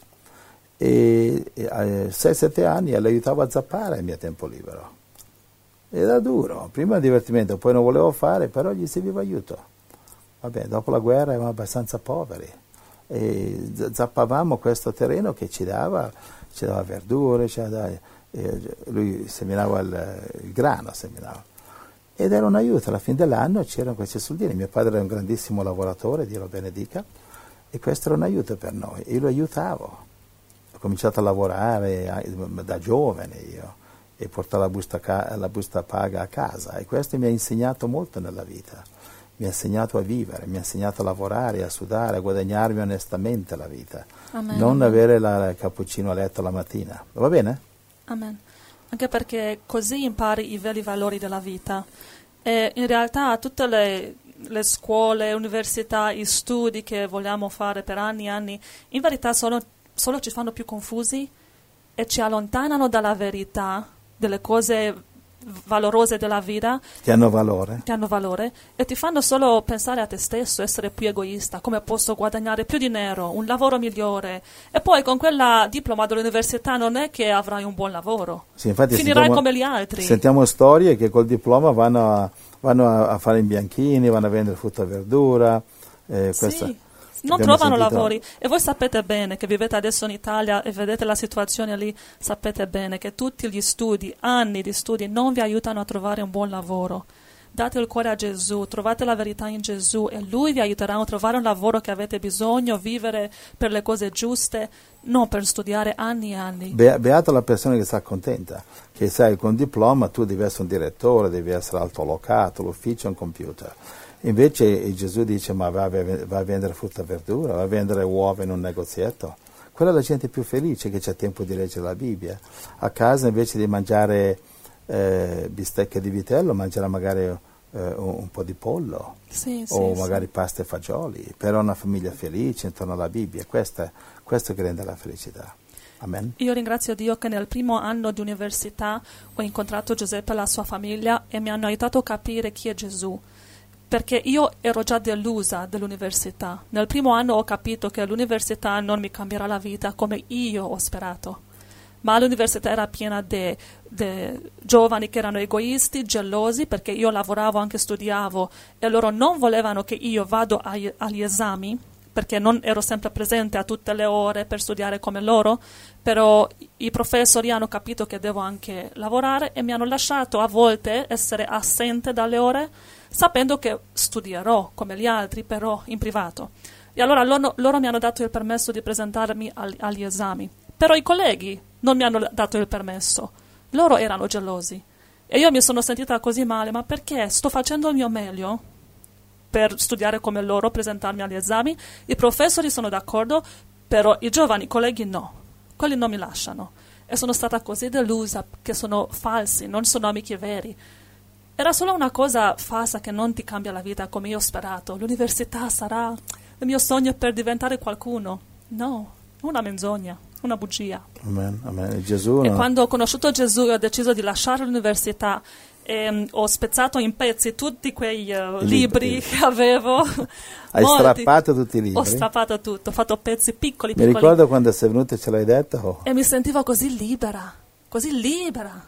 e, e a 6-7 anni l'aiutavo a zappare al mio tempo libero. Era duro, prima il divertimento, poi non volevo fare, però gli serviva aiuto. Vabbè, dopo la guerra eravamo abbastanza poveri e zappavamo questo terreno che ci dava, ci dava verdure, ci dava- eh, lui seminava il, il grano, seminava. Ed era un aiuto, alla fine dell'anno c'erano questi soldini. Mio padre era un grandissimo lavoratore, Dio lo benedica, e questo era un aiuto per noi. Io lo aiutavo. Ho cominciato a lavorare da giovane io e portare la busta, ca- la busta paga a casa e questo mi ha insegnato molto nella vita. Mi ha insegnato a vivere, mi ha insegnato a lavorare, a sudare, a guadagnarmi onestamente la vita. Amen. Non avere la- il cappuccino a letto la mattina. Va bene? Amen. Anche perché così impari i veri valori della vita. E in realtà tutte le, le scuole, università, i studi che vogliamo fare per anni e anni, in verità sono- solo ci fanno più confusi e ci allontanano dalla verità, delle cose valorose della vita Che hanno valore. che hanno valore e ti fanno solo pensare a te stesso, essere più egoista, come posso guadagnare più dinero, un lavoro migliore e poi con quella diploma dell'università non è che avrai un buon lavoro. Sì, infatti Finirai sentiamo- come gli altri. Sentiamo storie che col diploma vanno a, vanno a- fare in bianchini, vanno a vendere frutta e verdura. eh, questa- Sì, non abbiamo trovano sentito- lavori e voi sapete bene che vivete adesso in Italia e vedete la situazione lì, sapete bene che tutti gli studi, anni di studi non vi aiutano a trovare un buon lavoro. Date il cuore a Gesù, trovate la verità in Gesù e Lui vi aiuterà a trovare un lavoro che avete bisogno, vivere per le cose giuste, non per studiare anni e anni. Be- beata la persona che sta contenta, che sai con diploma tu devi essere un direttore, devi essere altolocato, l'ufficio è un computer. Invece Gesù dice ma va a, vendere frutta e verdura, va a vendere uova in un negozietto. Quella è la gente più felice che c'è tempo di leggere la Bibbia. A casa invece di mangiare eh, bistecche di vitello mangerà magari eh, un, un po' di pollo Sì, sì, o sì. magari pasta e fagioli, però una famiglia felice intorno alla Bibbia, questo è questo che rende la felicità. Amen. Io ringrazio Dio che nel primo anno di università ho incontrato Giuseppe e la sua famiglia e mi hanno aiutato a capire chi è Gesù. Perché io ero già delusa dell'università. Nel primo anno ho capito che l'università non mi cambierà la vita come io ho sperato. Ma l'università era piena di giovani che erano egoisti, gelosi, perché io lavoravo, anche studiavo, e loro non volevano che io vado ai- agli esami, perché non ero sempre presente a tutte le ore per studiare come loro, però i professori hanno capito che devo anche lavorare e mi hanno lasciato a volte essere assente dalle ore, sapendo che studierò come gli altri, però in privato. E allora loro, loro mi hanno dato il permesso di presentarmi al- agli esami, però i colleghi non mi hanno dato il permesso, loro erano gelosi. E io mi sono sentita così male, ma perché sto facendo il mio meglio? per studiare come loro, presentarmi agli esami. I professori sono d'accordo, però i giovani colleghi no. Quelli non mi lasciano. E sono stata così delusa che sono falsi, non sono amici veri. Era solo una cosa falsa che non ti cambia la vita come io ho sperato. L'università sarà il mio sogno per diventare qualcuno. No, una menzogna, una bugia. Amen, amen. E Gesù E no? quando ho conosciuto Gesù e ho deciso di lasciare l'università, ehm, ho spezzato in pezzi tutti quei I libri libri. che avevo. hai Molti. strappato tutti i libri. Ho strappato tutto, ho fatto pezzi piccoli, Mi piccoli. ricordo quando sei venuto e ce l'hai detto. oh, E mi sentivo così libera, così libera.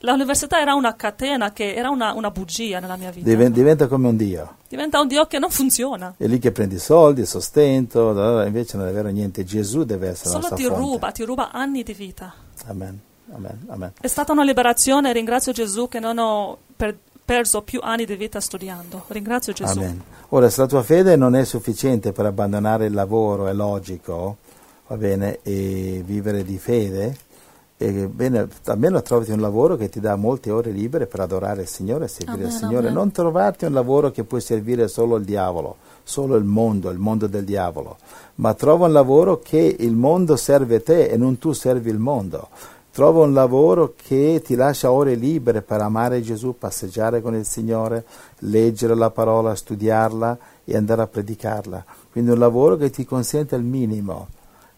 L'università era una catena che era una, una bugia nella mia vita. Diven- diventa come un Dio. Diventa un Dio che non funziona. È lì che prendi soldi, sostento, invece non è vero niente. Gesù deve essere la Solo nostra ti fonte. ruba, ti ruba anni di vita. Amen, amen, amen. È stata una liberazione, ringrazio Gesù che non ho per- perso più anni di vita studiando. Ringrazio Gesù. Amen. Ora, se la tua fede non è sufficiente per abbandonare il lavoro, è logico, va bene, e vivere di fede, e bene, almeno trovati un lavoro che ti dà molte ore libere per adorare il Signore e servire il Amen, Signore. amen. Non trovarti un lavoro che puoi servire solo il diavolo, solo il mondo, il mondo del diavolo, ma trova un lavoro che il mondo serve te e non tu servi il mondo. Trova un lavoro che ti lascia ore libere per amare Gesù, passeggiare con il Signore, leggere la parola, studiarla e andare a predicarla. Quindi un lavoro che ti consente il minimo,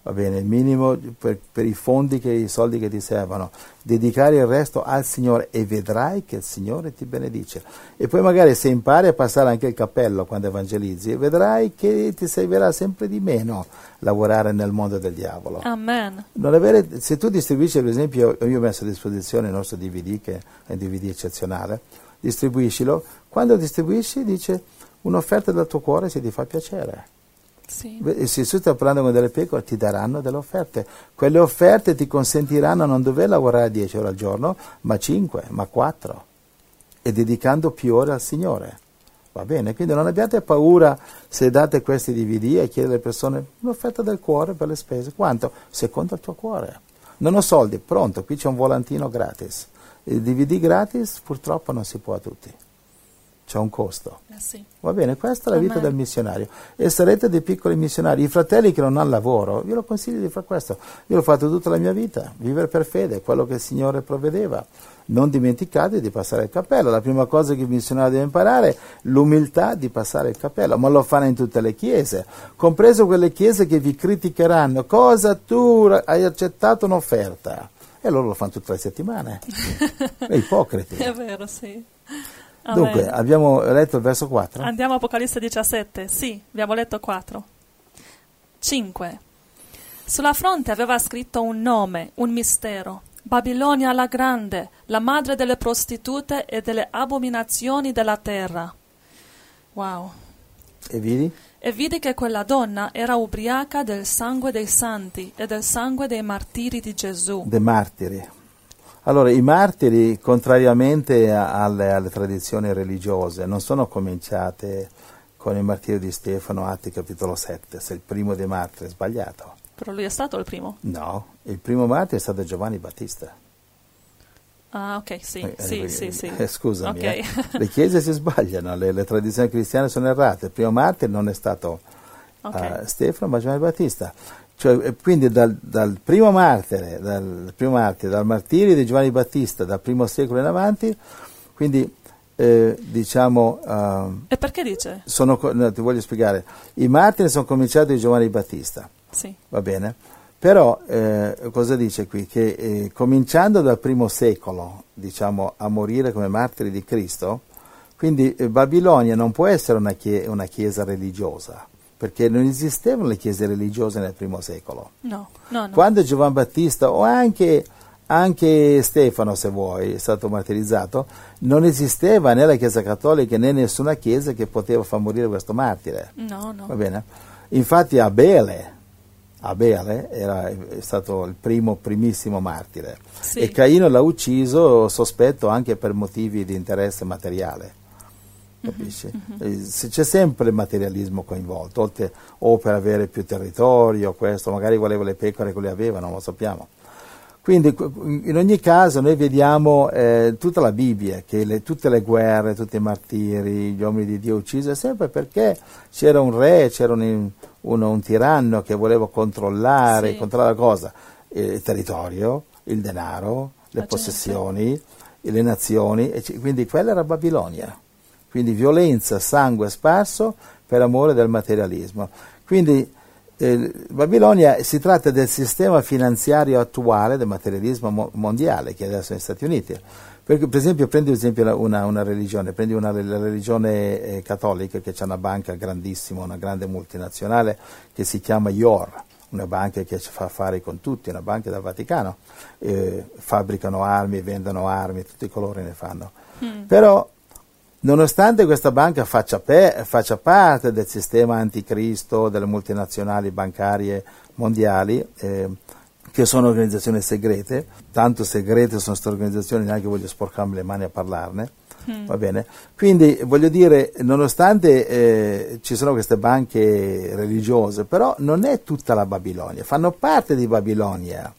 va bene, il minimo per, per i fondi, che, i soldi che ti servono, dedicare il resto al Signore e vedrai che il Signore ti benedice. E poi magari se impari a passare anche il cappello quando evangelizzi, vedrai che ti servirà sempre di meno lavorare nel mondo del diavolo. Amen. Non avere- se tu distribuisci, per esempio, io ho messo a disposizione il nostro DVD, che è un DVD eccezionale, distribuiscilo, quando distribuisci dice un'offerta dal tuo cuore se ti fa piacere. Sì. Se tu stai parlando con delle pecore ti daranno delle offerte, quelle offerte ti consentiranno non dover lavorare 10 ore al giorno, ma 5, ma 4, e dedicando più ore al Signore. Va bene? Quindi non abbiate paura se date questi DVD e chiedere alle persone un'offerta del cuore per le spese. Quanto? Secondo il tuo cuore. Non ho soldi, pronto, qui c'è un volantino gratis. Il DVD gratis purtroppo non si può a tutti. C'è un costo. Eh sì. Va bene, questa è la vita Amen. del missionario. E sarete dei piccoli missionari. I fratelli che non hanno lavoro, io lo consiglio di fare questo. Io l'ho fatto tutta la mia vita, vivere per fede, quello che il Signore provvedeva. Non dimenticate di passare il cappello. La prima cosa che il missionario deve imparare è l'umiltà di passare il cappello, ma lo fanno in tutte le chiese, compreso quelle chiese che vi criticheranno. Cosa tu hai accettato un'offerta? E loro lo fanno tutte le settimane. È ipocriti. È vero, sì. Amen. Dunque, abbiamo letto il verso 4? Andiamo a Apocalisse 17. Sì, abbiamo letto 4. 5. Sulla fronte aveva scritto un nome, un mistero. Babilonia la grande, la madre delle prostitute e delle abominazioni della terra. Wow. E vedi? E vidi che quella donna era ubriaca del sangue dei santi e del sangue dei martiri di Gesù. dei martiri. Allora, i martiri, contrariamente alle, alle tradizioni religiose, non sono cominciate con il martirio di Stefano, Atti capitolo 7, se il primo dei martiri è sbagliato. Però lui è stato il primo. No, il primo martire è stato Giovanni Battista. Ah, ok, sì, Eh, sì, eh, sì, sì. eh, scusami, Ok. eh. le chiese si sbagliano, le, le tradizioni cristiane sono errate. Il primo martire non è stato Ok. eh, Stefano, ma Giovanni Battista. Cioè, quindi dal, dal primo martire, dal primo martire, dal martirio di Giovanni Battista, dal primo secolo in avanti, quindi eh, diciamo, ehm, E perché dice? sono, no, ti voglio spiegare, i martiri sono cominciati di Giovanni Battista, Sì. va bene? Però eh, cosa dice qui? Che eh, cominciando dal primo secolo, diciamo, a morire come martiri di Cristo, quindi eh, Babilonia non può essere una, chie- una chiesa religiosa, perché non esistevano le chiese religiose nel primo secolo. No, no, no. Quando Giovanni Battista o anche, anche Stefano, se vuoi, è stato martirizzato, non esisteva né la Chiesa Cattolica né nessuna chiesa che poteva far morire questo martire. No, no. Va bene? Infatti Abele, Abele era è stato il primo, primissimo martire Sì. e Caino l'ha ucciso, sospetto, anche per motivi di interesse materiale. Capisci? Eh, se C'è sempre il materialismo coinvolto, oltre- o per avere più territorio, questo, magari voleva le pecore che le avevano, non lo sappiamo. Quindi qu- in ogni caso noi vediamo eh, tutta la Bibbia, che le- tutte le guerre, tutti i martiri, gli uomini di Dio uccisi, è sempre perché c'era un re, c'era un, uno- un tiranno che voleva controllare, Sì. controllare cosa? Il territorio, il denaro, le La possessioni, le nazioni, e quindi quella era Babilonia. Quindi violenza, sangue sparso per amore del materialismo. Quindi eh, Babilonia si tratta del sistema finanziario attuale del materialismo mo- mondiale che è adesso negli Stati Uniti. Perché, per esempio, prendi esempio una, una religione, prendi una, la religione eh, cattolica che c'è una banca grandissima, una grande multinazionale che si chiama IOR, una banca che fa affari con tutti, una banca del Vaticano, eh, fabbricano armi, vendono armi, tutti i colori ne fanno. Mm. Però, nonostante questa banca faccia, pe- faccia parte del sistema anticristo delle multinazionali bancarie mondiali, eh, che sono organizzazioni segrete, tanto segrete sono queste organizzazioni, neanche voglio sporcarmi le mani a parlarne, Mm. va bene? Quindi voglio dire, nonostante eh, ci sono queste banche religiose, però non è tutta la Babilonia, fanno parte di Babilonia,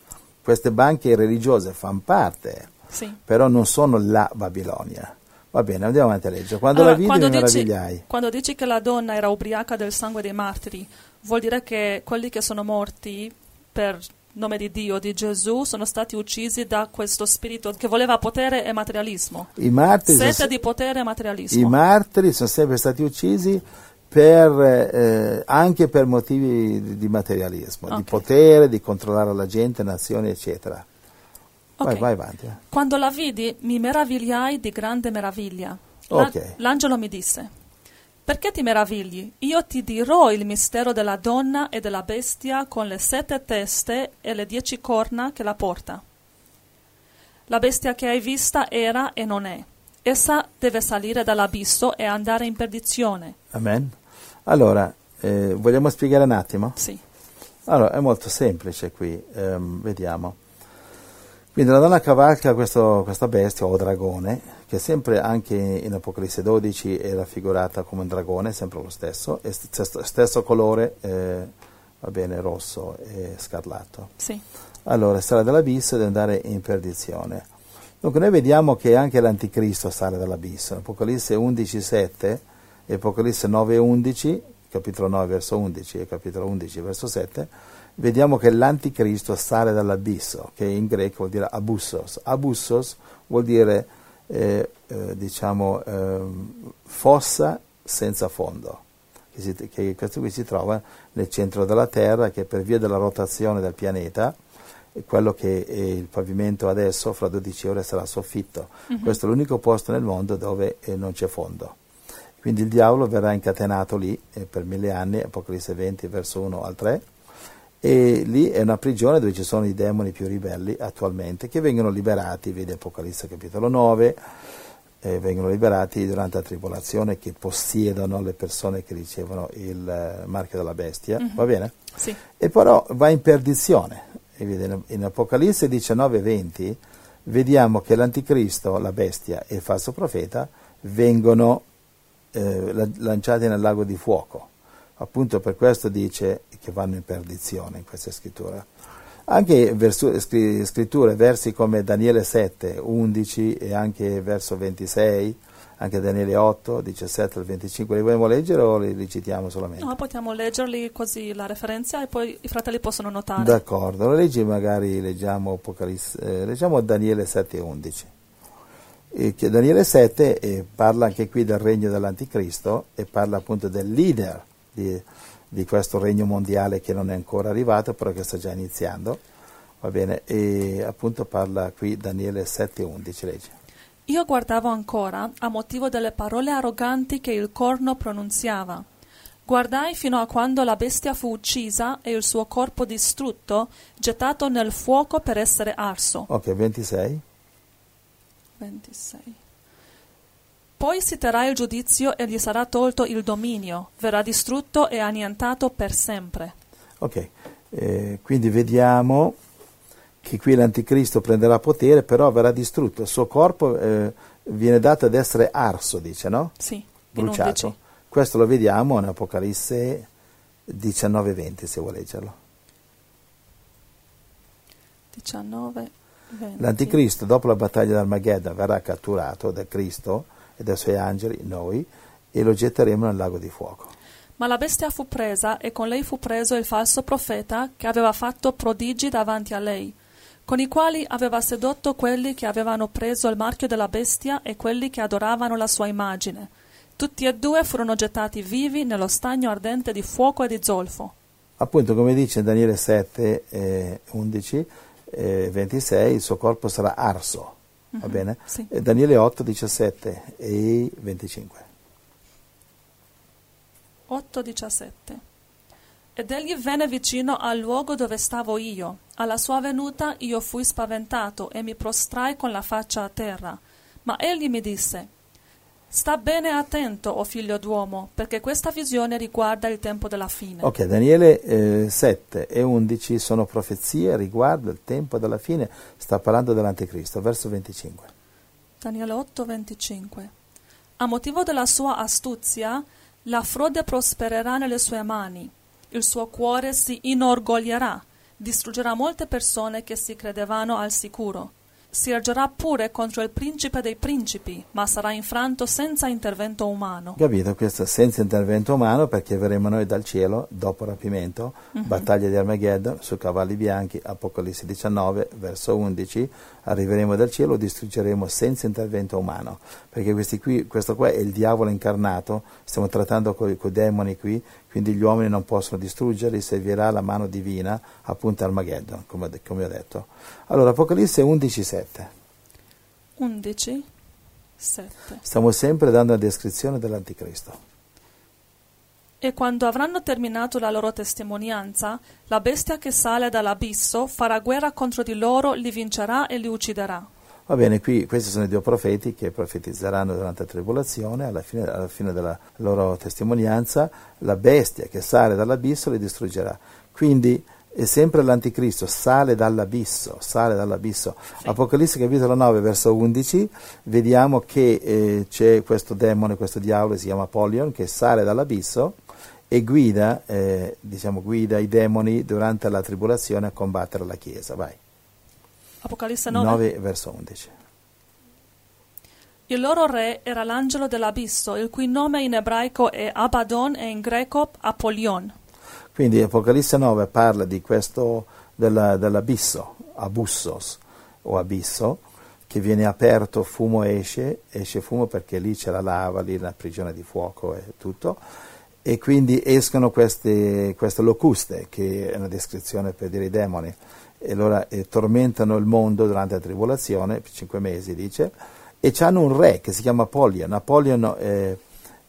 queste banche religiose fanno parte, Sì. però non sono la Babilonia. Va bene, andiamo avanti a leggere. Quando Allora, la vidi quando mi dici- meravigliai. Quando dici che la donna era ubriaca del sangue dei martiri, vuol dire che quelli che sono morti per nome di Dio, di Gesù, sono stati uccisi da questo spirito che voleva potere e materialismo. I martiri, sono, Sete di potere e materialismo. i martiri sono sempre stati uccisi per, eh, anche per motivi di, di materialismo, di Ok. potere, di controllare la gente, nazioni, eccetera. Vai, Ok. vai avanti. eh. Quando la vidi, mi meravigliai di grande meraviglia. La- Ok. L'angelo mi disse: Perché ti meravigli? Io ti dirò il mistero della donna e della bestia con le sette teste e le dieci corna che la porta. La bestia che hai vista era e non è. Essa deve salire dall'abisso e andare in perdizione. Amen. Allora, eh, vogliamo spiegare un attimo? Sì. Allora, è molto semplice qui, ehm, vediamo. Quindi la donna cavalca questo- questa bestia o dragone, che sempre anche in Apocalisse 12 è raffigurata come un dragone, sempre lo stesso, e stesso, stesso colore, eh, va bene, rosso e scarlatto. Sì. Allora, sarà dall'abisso ed andare in perdizione. Dunque noi vediamo che anche l'anticristo sale dall'abisso. Apocalisse 11, 7 e Apocalisse 9, 11, capitolo 9, verso 11 e capitolo 11, verso 7, vediamo che l'anticristo sale dall'abisso, che in greco vuol dire abussos. Abussos vuol dire, eh, eh, diciamo, ehm, fossa senza fondo che, si- che questo qui si trova nel centro della Terra, che per via della rotazione del pianeta, quello che è il pavimento adesso, fra 12 ore sarà soffitto. Questo è l'unico posto nel mondo dove eh, non c'è fondo. Quindi il diavolo verrà incatenato lì eh, per mille anni, Apocalisse 20, verso 1 al 3, e lì è una prigione dove ci sono i demoni più ribelli attualmente, che vengono liberati, vedi Apocalisse capitolo 9, eh, vengono liberati durante la tribolazione che possiedono le persone che ricevono il eh, marchio della bestia, va bene? Sì. E però va in perdizione. In- Apocalisse 19 20 vediamo che l'anticristo, la bestia e il falso profeta vengono eh, la- lanciati nel lago di fuoco. Appunto per questo dice che vanno in perdizione in questa scrittura. Anche versu- scri- scritture, versi come Daniele 7, 11 e anche verso 26, anche Daniele 8, 17 al 25, li vogliamo leggere o li, li citiamo solamente? No, possiamo leggerli così la referenza e poi i fratelli possono notare. D'accordo, lo leggi magari leggiamo, Apocalisse, eh, leggiamo Daniele 7 e 11. E che Daniele 7 eh, parla anche qui del regno dell'anticristo e parla appunto del leader di, di questo regno mondiale che non è ancora arrivato, però che sta già iniziando. Va bene, e appunto parla qui Daniele 7 e 11, leggi. Io guardavo ancora a motivo delle parole arroganti che il corno pronunziava. Guardai fino a quando la bestia fu uccisa e il suo corpo distrutto, gettato nel fuoco per essere arso. Ok, 26. 26. Poi si terrà il giudizio e gli sarà tolto il dominio, verrà distrutto e annientato per sempre. Ok, eh, quindi vediamo che qui l'anticristo prenderà potere, però verrà distrutto. Il suo corpo eh, viene dato ad essere arso, dice, no? Sì, Bruciato. 11. Questo lo vediamo in Apocalisse 19-20, se vuoi leggerlo. 19, 20. L'anticristo, dopo la battaglia d'Armageddon, verrà catturato da Cristo e dai suoi angeli, noi, e lo getteremo nel lago di fuoco. Ma la bestia fu presa e con lei fu preso il falso profeta che aveva fatto prodigi davanti a lei, con i quali aveva sedotto quelli che avevano preso il marchio della bestia e quelli che adoravano la sua immagine. Tutti e due furono gettati vivi nello stagno ardente di fuoco e di zolfo. Appunto, come dice Daniele 7, eh, 11, eh, 26, il suo corpo sarà arso, va bene? sì. E Daniele 8, 17 e 25. 8:17 Ed egli venne vicino al luogo dove stavo io. Alla sua venuta io fui spaventato e mi prostrai con la faccia a terra. Ma egli mi disse, Sta bene attento, o figlio d'uomo, perché questa visione riguarda il tempo della fine. Ok, Daniele eh, 7 e 11 sono profezie riguardo il tempo della fine, sta parlando dell'anticristo, verso 25. Daniele 8, 25. A motivo della sua astuzia, la frode prospererà nelle sue mani, il suo cuore si inorgoglierà, distruggerà molte persone che si credevano al sicuro. Si ergerà pure contro il principe dei principi, ma sarà infranto senza intervento umano. Capito? Questo senza intervento umano perché verremo noi dal cielo dopo rapimento, battaglia di Armageddon su cavalli bianchi, Apocalisse 19, verso 11, arriveremo dal cielo, distruggeremo senza intervento umano, perché questi qui, questo qua è il diavolo incarnato, stiamo trattando con i demoni qui, quindi gli uomini non possono distruggerli, servirà la mano divina appunto Armageddon, come, come ho detto. Allora, Apocalisse 11, 7. 11, 7. Stiamo sempre dando una descrizione dell'anticristo. E quando avranno terminato la loro testimonianza, la bestia che sale dall'abisso farà guerra contro di loro, li vincerà e li ucciderà. Va bene, qui questi sono i due profeti che profetizzeranno durante la tribolazione, alla fine, alla fine della loro testimonianza, la bestia che sale dall'abisso li distruggerà. Quindi è sempre l'anticristo, sale dall'abisso, sale dall'abisso. Apocalisse capitolo 9, verso 11, vediamo che eh, c'è questo demone, questo diavolo, si chiama Apollyon, che sale dall'abisso e guida, eh, diciamo, guida i demoni durante la tribolazione a combattere la Chiesa. Vai. Apocalisse 9. 9, verso 11. Il loro re era l'angelo dell'abisso, il cui nome in ebraico è Abaddon e in greco Apolion. Quindi Apocalisse 9 parla di questo della- dell'abisso, abussos o abisso, che viene aperto, fumo esce, esce fumo perché lì c'è la lava, lì la prigione di fuoco e tutto, e quindi escono queste, queste locuste, che è una descrizione per dire i demoni, e allora eh, tormentano il mondo durante la tribolazione, cinque mesi dice, e hanno un re che si chiama Apollyon. Apollyon è,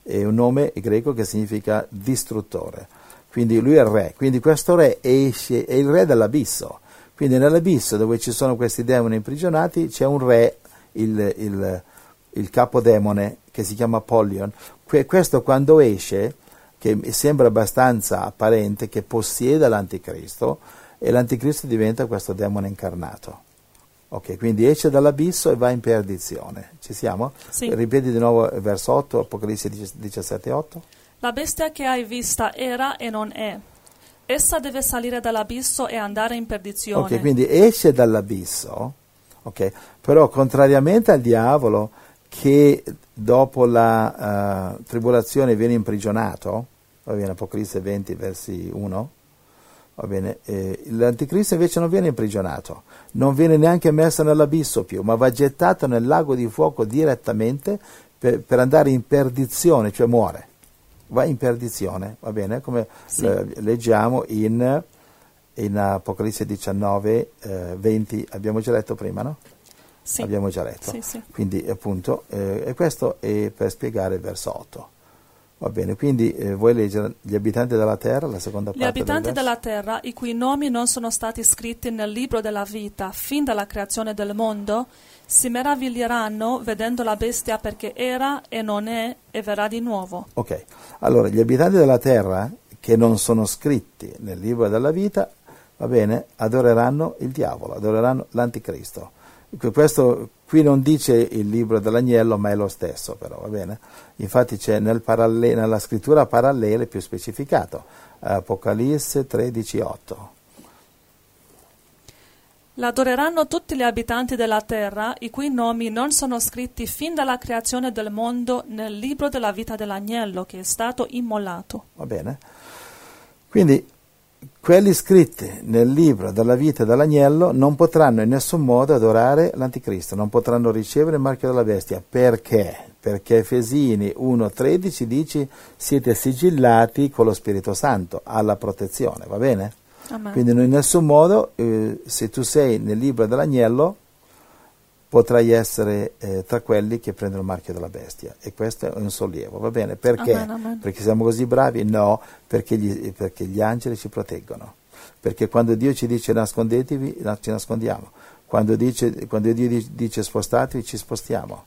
è un nome greco che significa distruttore. Quindi lui è il re, quindi questo re esce, è il re dell'abisso. Quindi nell'abisso dove ci sono questi demoni imprigionati c'è un re, il, il, il capodemone che si chiama Apollyon. Que- questo quando esce, che sembra abbastanza apparente che possieda l'anticristo, e l'anticristo diventa questo demone incarnato. Ok, quindi esce dall'abisso e va in perdizione. Ci siamo? Sì. Ripeti di nuovo il verso 8, Apocalisse 17, 8. La bestia che hai vista era e non è. Essa deve salire dall'abisso e andare in perdizione. Ok, quindi esce dall'abisso, ok, però contrariamente al diavolo che dopo la eh, tribolazione viene imprigionato, va bene, Apocalisse 20, versi 1, va bene, eh, l'anticristo invece non viene imprigionato, non viene neanche messo nell'abisso più, ma va gettato nel lago di fuoco direttamente per, per andare in perdizione, cioè muore, va in perdizione, va bene, come Sì. eh, leggiamo in, in Apocalisse 19, eh, 20, abbiamo già letto prima, no? Sì. Abbiamo già letto. Sì, sì. Quindi appunto, eh, e questo è per spiegare il verso 8. Va bene, quindi eh, vuoi leggere gli abitanti della terra, la seconda Gli parte abitanti del verso? della terra, i cui nomi non sono stati scritti nel libro della vita fin dalla creazione del mondo, si meraviglieranno vedendo la bestia perché era e non è e verrà di nuovo. Ok, allora gli abitanti della terra che non sono scritti nel libro della vita, va bene, adoreranno il diavolo, adoreranno l'anticristo. Que- Questo qui non dice il libro dell'agnello, ma è lo stesso, però va bene. Infatti c'è nel paralle- nella scrittura parallela più specificato, Apocalisse 13, 8. L'adoreranno tutti gli abitanti della terra, i cui nomi non sono scritti fin dalla creazione del mondo nel libro della vita dell'agnello che è stato immolato. Va bene? Quindi quelli scritti nel libro della vita dell'agnello non potranno in nessun modo adorare l'anticristo, non potranno ricevere il marchio della bestia. Perché? Perché Efesini 1.13 dice siete sigillati con lo Spirito Santo alla protezione, va bene? Amen. Quindi in nessun modo, eh, se tu sei nel libro dell'agnello, potrai essere eh, tra quelli che prendono il marchio della bestia. E questo è un sollievo, va bene? Perché? Amen, amen. Perché siamo così bravi? No, perché gli, perché gli angeli ci proteggono. Perché quando Dio ci dice nascondetevi, na- ci nascondiamo. Quando, dice, quando Dio di- dice spostatevi, ci spostiamo.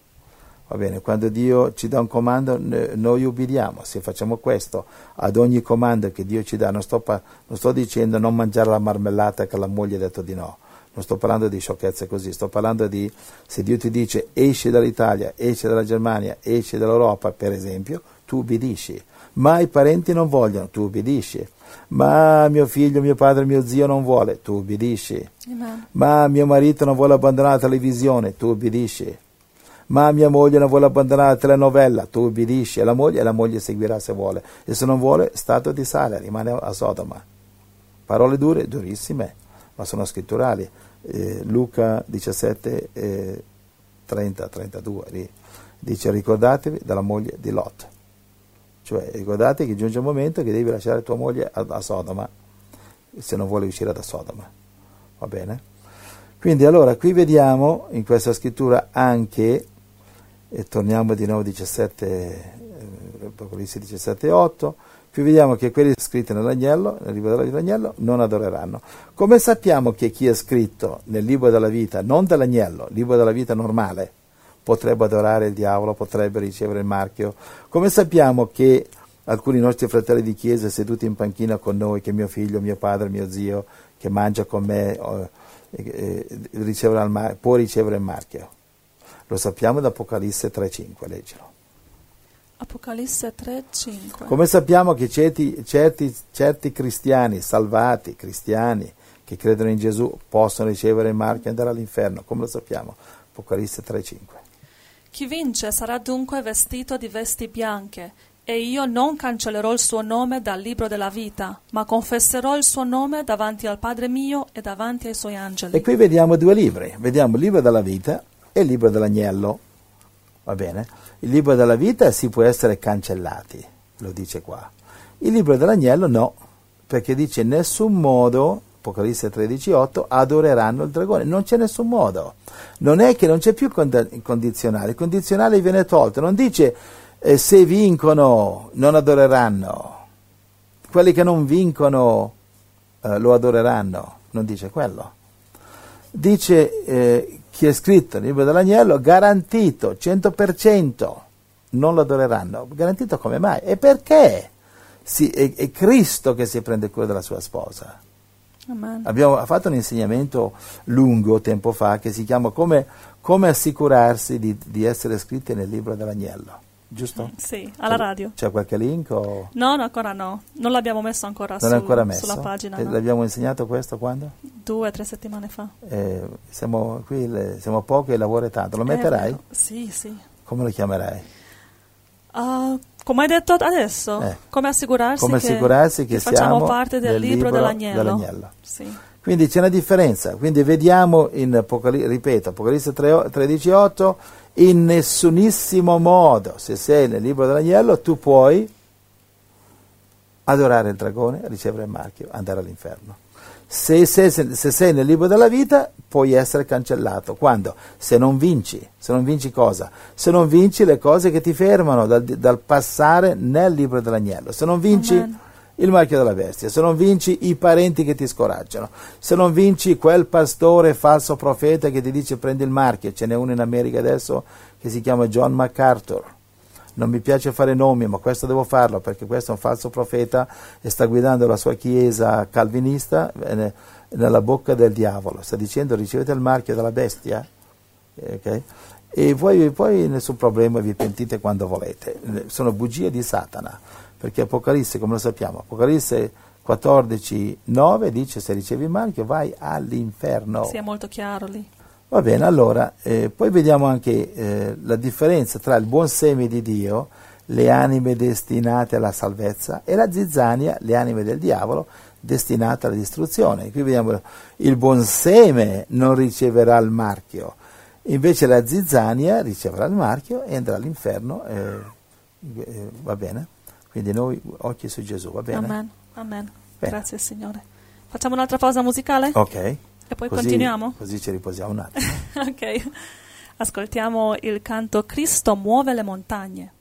Va bene, quando Dio ci dà un comando, noi ubbidiamo. Se facciamo questo ad ogni comando che Dio ci dà, non sto, non sto dicendo non mangiare la marmellata che la moglie ha detto di no. Non sto parlando di sciocchezze così, sto parlando di se Dio ti dice esci dall'Italia, esci dalla Germania, esci dall'Europa, per esempio, tu ubbidisci. Ma i parenti non vogliono, tu ubbidisci. Ma mio figlio, mio padre, mio zio non vuole, tu ubbidisci. Amen. Ma mio marito non vuole abbandonare la televisione, tu ubbidisci. Ma mia moglie non vuole abbandonare la telenovela, tu ubbidisci. E la moglie, e la moglie seguirà se vuole. E se non vuole, stato di sale, rimane a Sodoma. Parole dure, durissime, ma sono scritturali. Eh, Luca 17, eh, 30, 32, lì, dice ricordatevi della moglie di Lot. Cioè ricordate che giunge un momento che devi lasciare tua moglie a, a Sodoma, se non vuole uscire da Sodoma. Va bene? Quindi allora qui vediamo in questa scrittura anche, e torniamo di nuovo 17, eh, Apocalisse 17, 8, qui vediamo che quelli scritti nell'agnello, nel libro della vita dell'agnello, non adoreranno. Come sappiamo che chi è scritto nel libro della vita, non dell'agnello, libro della vita normale, potrebbe adorare il diavolo, potrebbe ricevere il marchio? Come sappiamo che alcuni nostri fratelli di chiesa seduti in panchina con noi, che mio figlio, mio padre, mio zio, che mangia con me, eh, eh, può ricevere il marchio? Lo sappiamo da Apocalisse 3.5, leggilo. Apocalisse 3, 5. Come sappiamo che certi, certi, certi cristiani, salvati, cristiani, che credono in Gesù, possono ricevere il marchio e andare all'inferno? Come lo sappiamo? Apocalisse 3.5. Chi vince sarà dunque vestito di vesti bianche, e io non cancellerò il suo nome dal libro della vita, ma confesserò il suo nome davanti al Padre mio e davanti ai suoi angeli. E qui vediamo due libri, vediamo il libro della vita e il libro dell'agnello. Va bene? Il libro della vita si può essere cancellati, lo dice qua. Il libro dell'agnello no, perché dice in nessun modo, Apocalisse 13:8, adoreranno il dragone. Non c'è nessun modo. Non è che non c'è più cond- condizionale, il condizionale viene tolto, non dice eh, se vincono non adoreranno. Quelli che non vincono eh, lo adoreranno, non dice quello. Dice eh, chi è scritto nel libro dell'agnello, garantito 100%, non lo adoreranno. Garantito come mai? E perché? Sì, è, è Cristo che si prende cura della sua sposa. Amen. Abbiamo fatto un insegnamento lungo tempo fa che si chiama Come, come assicurarsi di, di essere scritti nel libro dell'agnello. Giusto? Sì, alla radio. C'è qualche link o No, no, ancora no. Non l'abbiamo messo ancora non su- ancora messo? sulla pagina. Eh, no. L'abbiamo insegnato questo quando? Due o tre settimane fa. Eh, siamo qui, le- siamo pochi e lavori tanto. Lo È metterai? vero. Sì, sì. Come lo chiamerai? Ah, come hai detto adesso? Eh. Come assicurarsi, Come che, assicurarsi che facciamo siamo parte del nel libro, libro dell'agnello? dell'agnello. Sì. Quindi c'è una differenza. Quindi vediamo in Apocalisse, ripeto, Apocalisse 13:8, in nessunissimo modo, se sei nel libro dell'agnello, tu puoi adorare il dragone, ricevere il marchio, andare all'inferno. Se, se- se- se sei nel libro della vita, puoi essere cancellato. Quando? Se non vinci. Se non vinci cosa? Se non vinci le cose che ti fermano dal, dal passare nel libro dell'agnello. Se non vinci Amen. il marchio della bestia, se non vinci i parenti che ti scoraggiano, se non vinci quel pastore falso profeta che ti dice prendi il marchio, ce n'è uno in America adesso che si chiama John MacArthur. Non mi piace fare nomi, ma questo devo farlo perché questo è un falso profeta e sta guidando la sua chiesa calvinista eh, ne- nella bocca del diavolo. Sta dicendo ricevete il marchio della bestia eh, ok? e voi poi nessun problema, vi pentite quando volete. Eh, Sono bugie di Satana, perché Apocalisse, come lo sappiamo, Apocalisse 14, 9 dice se ricevi il marchio vai all'inferno. È molto chiaro lì. Va bene, allora, eh, poi vediamo anche eh, la differenza tra il buon seme di Dio, le anime destinate alla salvezza, e la zizzania, le anime del diavolo, destinate alla distruzione. Qui vediamo il buon seme non riceverà il marchio, invece la zizzania riceverà il marchio e andrà all'inferno. eh, eh, va bene? Quindi noi occhi su Gesù, va bene? Amen. Amen. Bene. Grazie Signore. Facciamo un'altra pausa musicale? Ok. E poi Così- continuiamo? Così ci riposiamo un attimo. ok. Ascoltiamo il canto Cristo muove le montagne.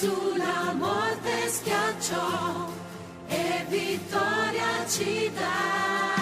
Gesù la morte schiacciò e vittoria ci dà.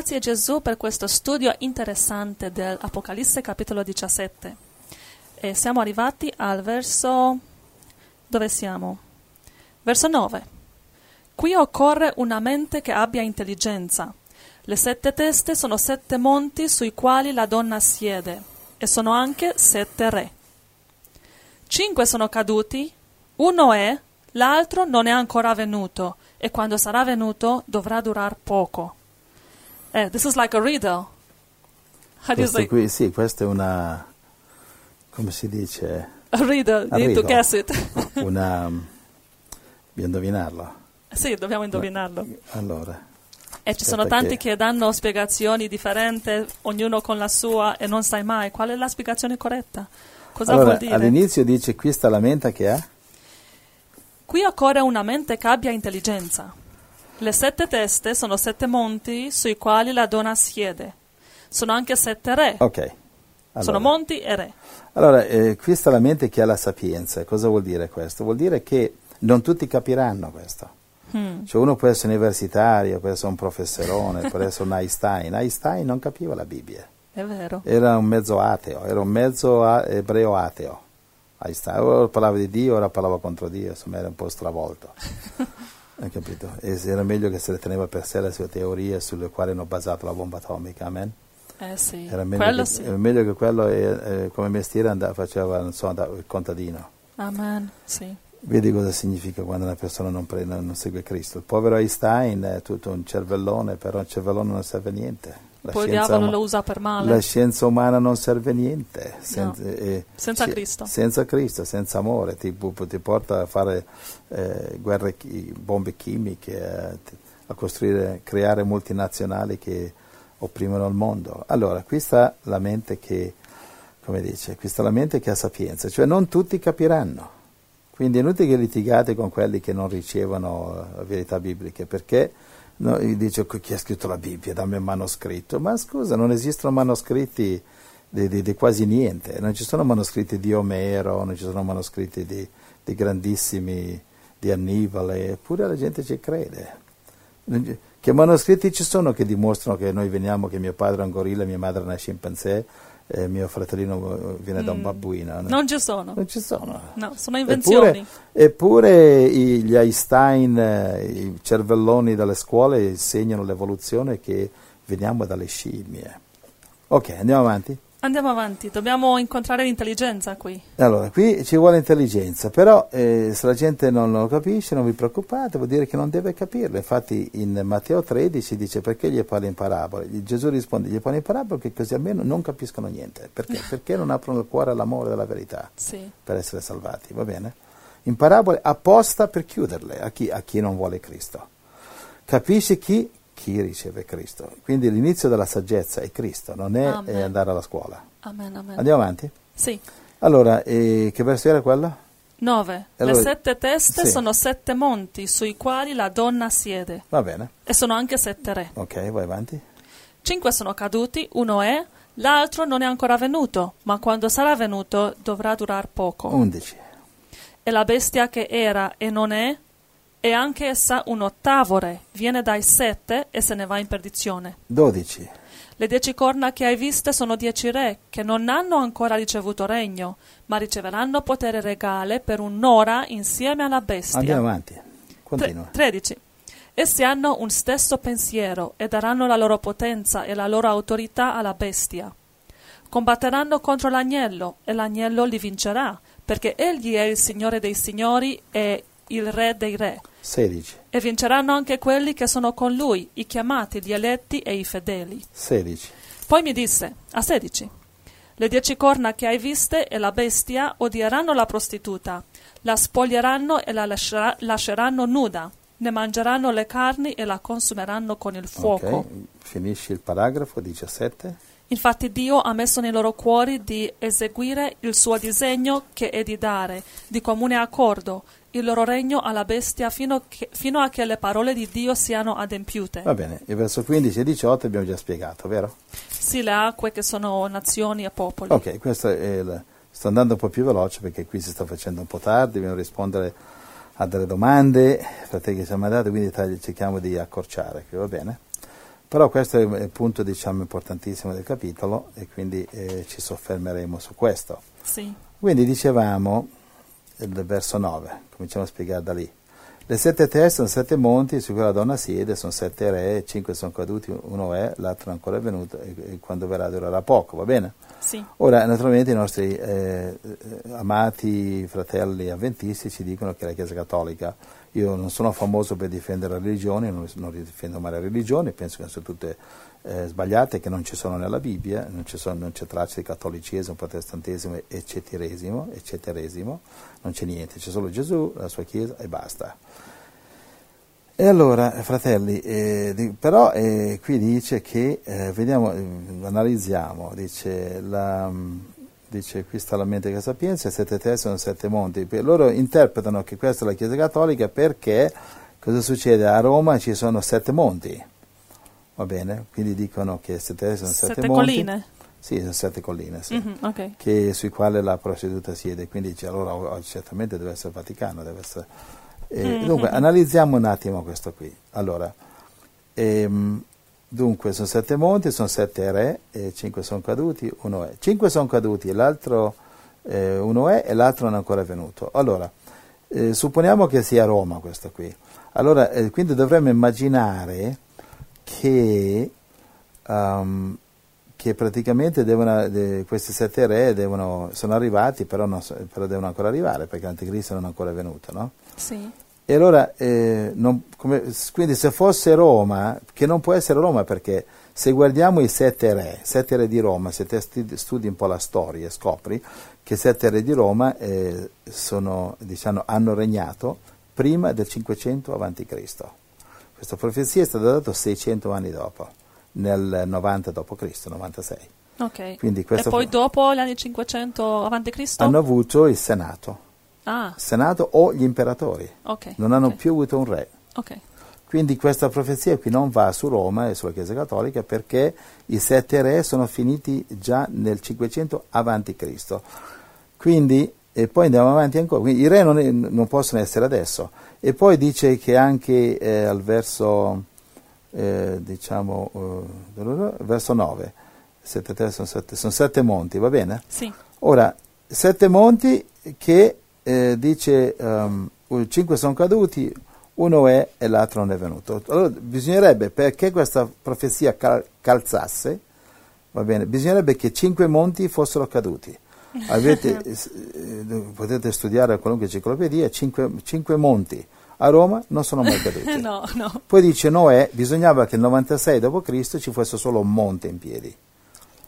Grazie Gesù per questo studio interessante dell'Apocalisse capitolo 17. E siamo arrivati al verso... dove siamo? Verso 9. Qui occorre una mente che abbia intelligenza. Le sette teste sono sette monti sui quali la donna siede, e sono anche sette re. Cinque sono caduti, uno è, l'altro non è ancora venuto, e quando sarà venuto dovrà durar poco. Eh, this is like a riddle. How do you say? qui, sì, questa è una, come si dice, A riddle, A you need to guess it. una, bisogna indovinarlo. sì, dobbiamo indovinarlo. Allora, E ci sono tanti che- che danno spiegazioni differenti, ognuno con la sua, e non sai mai qual è la spiegazione corretta. Cosa allora, vuol dire? all'inizio dice qui sta la mente che ha, Qui occorre una mente che abbia intelligenza. Le sette teste sono sette monti sui quali la donna siede. Sono anche sette re. ok. Allora, Sono monti e re. allora eh, qui sta la mente che ha la sapienza. Cosa vuol dire questo? Vuol dire che non tutti capiranno questo. Mm. Cioè uno può essere universitario, può essere un professorone, può essere un Einstein. Einstein non capiva la Bibbia, È vero. era un mezzo ateo, era un mezzo a- ebreo ateo. Einstein, ora parlava di Dio, ora parlava contro Dio, insomma era un po' stravolto. Hai capito? E se era meglio che se le teneva per sé le sue teorie sulle quali hanno basato la bomba atomica, amen? Eh sì. Era meglio, Quello che, sì. era meglio che quello eh, eh, come mestiere andava, faceva non so, andava- il contadino. Amen. Sì. Vedi cosa significa quando una persona non, pre- non- segue Cristo. Il povero Einstein è tutto un cervellone, però un cervellone non serve a niente. La Poi il scienza diavolo uma- lo usa per male. La scienza umana non serve a niente. sen- No. eh, Senza sci- Cristo. Senza Cristo, senza amore. Ti, ti porta a fare eh, guerre, chi- bombe chimiche, eh, ti- a costruire, creare multinazionali che opprimono il mondo. Allora, qui sta la mente che, come dice, qui sta la mente che ha sapienza, cioè non tutti capiranno. Quindi è inutile che litigate con quelli che non ricevono eh, verità bibliche, perché no, dice chi ha scritto la Bibbia, dammi un manoscritto. Ma scusa, non esistono manoscritti di, di- di quasi niente, non ci sono manoscritti di Omero, non ci sono manoscritti di, di grandissimi, di Annibale, eppure la gente ci crede. Che manoscritti ci sono che dimostrano che noi veniamo, che mio padre è un gorilla, mia madre è una scimpanzé, e mio fratellino eh, viene da un Mm. babbuino? Non ci sono. Non ci sono. No, sono invenzioni. Eppure, eppure i- gli Einstein, eh, i cervelloni delle scuole insegnano l'evoluzione che veniamo dalle scimmie. Ok, andiamo avanti. Andiamo avanti, dobbiamo incontrare l'intelligenza qui. Allora, qui ci vuole intelligenza, però eh, se la gente non lo capisce non vi preoccupate, vuol dire che non deve capirlo. Infatti in Matteo 13 dice perché gli parli in parabole? Gesù risponde, gli parli in parabole perché così almeno non capiscono niente. Perché? Perché non aprono il cuore all'amore della verità Sì. per essere salvati, va bene? In parabole apposta per chiuderle a chi, a chi non vuole Cristo. Capisci chi? Chi riceve Cristo. Quindi l'inizio della saggezza è Cristo, non è Amen. andare alla scuola. Amen, amen. Andiamo avanti? Sì. Allora, eh, che verso era quello? 9. Allora- Le sette teste sì. sono sette monti sui quali la donna siede. Va bene, E sono anche sette re. ok, vai avanti. Cinque sono caduti, uno è, l'altro non è ancora venuto, ma quando sarà venuto dovrà durar poco. 11. E la bestia che era e non è, è anche essa un ottavo re, viene dai sette e se ne va in perdizione. 12. Le dieci corna che hai viste sono dieci re, che non hanno ancora ricevuto regno, ma riceveranno potere regale per un'ora insieme alla bestia. Andiamo avanti. Tre- Continua. 13. Essi hanno un stesso pensiero e daranno la loro potenza e la loro autorità alla bestia. Combatteranno contro l'agnello e l'agnello li vincerà, perché egli è il Signore dei signori e il Re dei re. 16. E vinceranno anche quelli che sono con lui, i chiamati, gli eletti e i fedeli. 16. Poi mi disse, a 16, le dieci corna che hai viste e la bestia odieranno la prostituta, la spoglieranno e la lascerà- lasceranno nuda, ne mangeranno le carni e la consumeranno con il fuoco. Ok, finisci il paragrafo 17. Infatti Dio ha messo nei loro cuori di eseguire il suo disegno che è di dare, di comune accordo, il loro regno alla bestia fino, che- fino a che le parole di Dio siano adempiute. Va bene, il verso 15 e 18 abbiamo già spiegato, vero? Sì, le acque che sono nazioni e popoli. Ok, questo è il... sto andando un po' più veloce perché qui si sta facendo un po' tardi, dobbiamo rispondere a delle domande, fratelli che siamo andati, quindi cerchiamo di accorciare, qui, va bene? Però questo è il punto diciamo, importantissimo del capitolo e quindi eh, ci soffermeremo su questo. Sì. Quindi dicevamo, il verso 9, cominciamo a spiegare da lì. Le sette teste sono sette monti su cui la donna siede, sono sette re, cinque sono caduti, uno è, l'altro ancora è venuto e, e quando verrà durerà poco, va bene? Sì. Ora, naturalmente i nostri eh, amati fratelli avventisti ci dicono che la Chiesa Cattolica, io non sono famoso per difendere le religioni, non, non difendo mai le religioni, penso che sono tutte eh, sbagliate, che non ci sono nella Bibbia, non, ci sono- non c'è traccia di cattolicesimo, protestantesimo, eccetteresimo, eccetteresimo, non c'è niente, c'è solo Gesù, la sua Chiesa e basta. E allora, fratelli, eh, però eh, qui dice che, eh, vediamo, eh, analizziamo, dice, la, mm, dice qui sta la mente che sapienza, sette teste sono sette monti. Loro interpretano che questa è la Chiesa Cattolica perché cosa succede? A Roma ci sono sette monti, va bene? Quindi dicono che sette teste sono sette, Sette monti. colline. Sì, sono sette colline, sì Mhm, ok. che, sui quali la prostituta siede, quindi dice, allora certamente deve essere Vaticano. Deve essere... eh, Mhm. Dunque, analizziamo un attimo questo qui. Allora, ehm, dunque, sono sette monti, sono sette re, e cinque sono caduti, uno è. Cinque sono caduti, l'altro eh, uno è e l'altro non è ancora venuto. Allora, eh, supponiamo che sia Roma questo qui. Allora, eh, quindi dovremmo immaginare che, um, che praticamente devono, de- questi sette re devono, sono arrivati, però, non però devono ancora arrivare perché l'anticristo non è ancora venuto, no? Sì. E allora, eh, non- come- quindi se fosse Roma, che non può essere Roma perché se guardiamo i sette re, sette re di Roma, se te studi, un po' la storia e scopri che i sette re di Roma eh, sono, diciamo, hanno regnato prima del 500 a.C. Questa profezia è stata data 600 anni dopo, nel 90 d.C., 96. Ok. Quindi E poi fu- dopo gli anni 500 avanti Cristo? hanno avuto il Senato, Ah, Senato o gli imperatori, ok. non hanno ok, più avuto un re. Quindi questa profezia qui non va su Roma e sulla Chiesa Cattolica perché i sette re sono finiti già nel 500 avanti Cristo. Quindi, e poi andiamo avanti ancora, quindi i re non, è- non possono essere adesso. E poi dice che anche eh, al verso, eh, diciamo, eh, verso 9, sette terre sono sette, sono sette monti, va bene? Sì. Ora, sette monti che eh, dice um, cinque sono caduti, uno è e l'altro non è venuto. Allora bisognerebbe, perché questa profezia cal- calzasse, va bene, bisognerebbe che cinque monti fossero caduti. Avete, eh, potete studiare qualunque enciclopedia, cinque, cinque monti a Roma non sono mai caduti. no, no. Poi dice Noè, bisognava che nel 96 d.C. ci fosse solo un monte in piedi.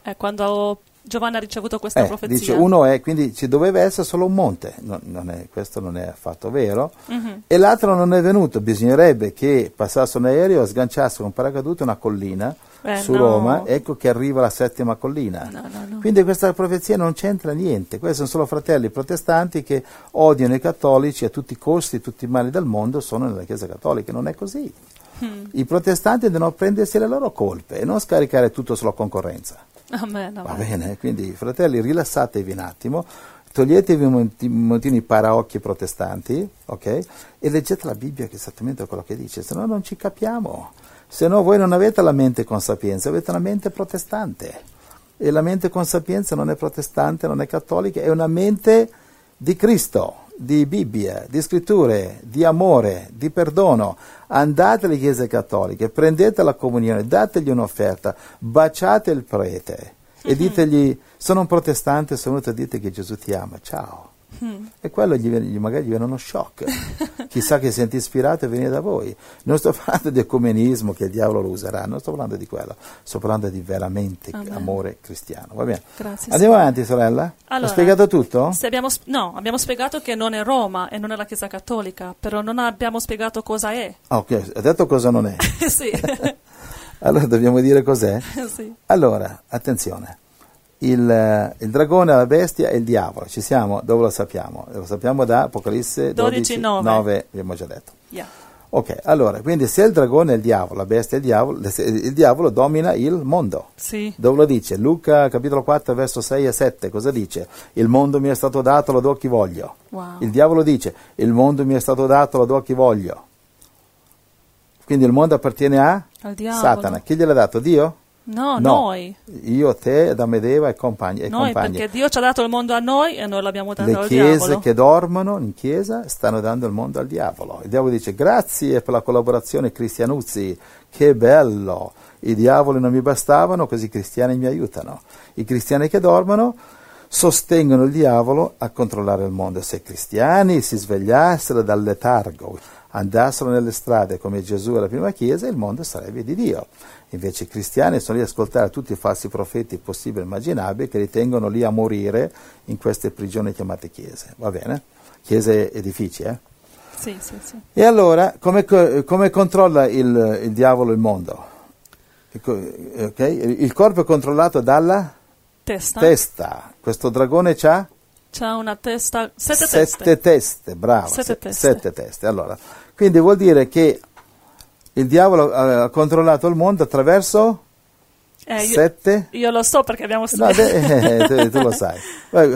Eh, quando Giovanni ha ricevuto questa Eh, profezia. dice uno è, quindi ci doveva essere solo un monte, Non- non è- questo non è affatto vero, Mhm. e l'altro non è venuto, bisognerebbe che passasse un aereo e sganciasse con un paracadute una collina Eh, su no. Roma, ecco che arriva la settima collina. No, no. Quindi questa profezia non c'entra niente, questi sono solo fratelli protestanti che odiano i cattolici a tutti i costi, tutti i mali del mondo sono nella Chiesa Cattolica, non è così. Mm. I protestanti devono prendersi le loro colpe e non scaricare tutto sulla concorrenza. Amen, Va amen. bene, quindi fratelli rilassatevi un attimo, toglietevi un montino i paraocchi protestanti, ok? E leggete la Bibbia che è esattamente quello che dice, se no non ci capiamo. Se no voi non avete la mente con sapienza, avete una mente protestante. E la mente con sapienza non è protestante, non è cattolica, è una mente di Cristo, di Bibbia, di scritture, di amore, di perdono. Andate alle chiese cattoliche, prendete la comunione, dategli un'offerta, baciate il prete e ditegli sono un protestante, sono venuto a dirti che Gesù ti ama, ciao. Mm. E quello gli, viene- magari gli viene uno shock. Chissà che senti ispirato a venire da voi. Non sto parlando di ecumenismo che il diavolo lo userà, non sto parlando di quello, sto parlando di veramente Amen. amore cristiano. Va bene? Grazie. Andiamo avanti, sorella? Ho Allora, spiegato tutto? Abbiamo, sp- no, abbiamo spiegato che non è Roma e non è la Chiesa Cattolica, però non abbiamo spiegato cosa è. Ah, ok, ho detto cosa non è. sì. Allora dobbiamo dire cos'è? sì. Allora, attenzione. Il, eh, il dragone, la bestia e il diavolo, ci siamo? Dove lo sappiamo? Lo sappiamo da Apocalisse 12, 12, 9. 9, abbiamo già detto. Yeah. Ok, allora, quindi se il dragone è il diavolo, la bestia è il diavolo, il diavolo domina il mondo. Sì. Dove lo dice? Luca capitolo 4 verso 6 e 7, cosa dice? Il mondo mi è stato dato, lo do a chi voglio. Wow. Il diavolo dice, il mondo mi è stato dato, lo do a chi voglio. Quindi il mondo appartiene a. Satana. Chi gliel'ha dato? Dio? No, No. noi. Io, te, Adamo ed Eva e compagni. E Noi, compagni. perché Dio ci ha dato il mondo a noi e noi l'abbiamo dato Le al chiese diavolo. che dormono in chiesa stanno dando il mondo al diavolo. Il diavolo dice grazie per la collaborazione cristianuzzi, che bello, i diavoli non mi bastavano, così i cristiani mi aiutano. I cristiani che dormono sostengono il diavolo a controllare il mondo. Se i cristiani si svegliassero dal letargo, andassero nelle strade come Gesù alla prima chiesa, il mondo sarebbe di Dio. Invece i cristiani sono lì a ascoltare tutti i falsi profeti possibili e immaginabili che li tengono lì a morire in queste prigioni chiamate chiese. Va bene? Chiese edifici, eh? Sì, sì, sì. E allora, come, co- come controlla il, il diavolo il mondo? Il co- ok? Il corpo è controllato dalla Testa. testa. Questo dragone ha C'ha una testa, sette, sette teste. teste, bravo, Sette se- teste. sette teste. Allora, quindi vuol dire che il diavolo ha ha controllato il mondo attraverso Eh, io, sette... io lo so perché abbiamo No, studiato. de- eh, tu, tu lo sai.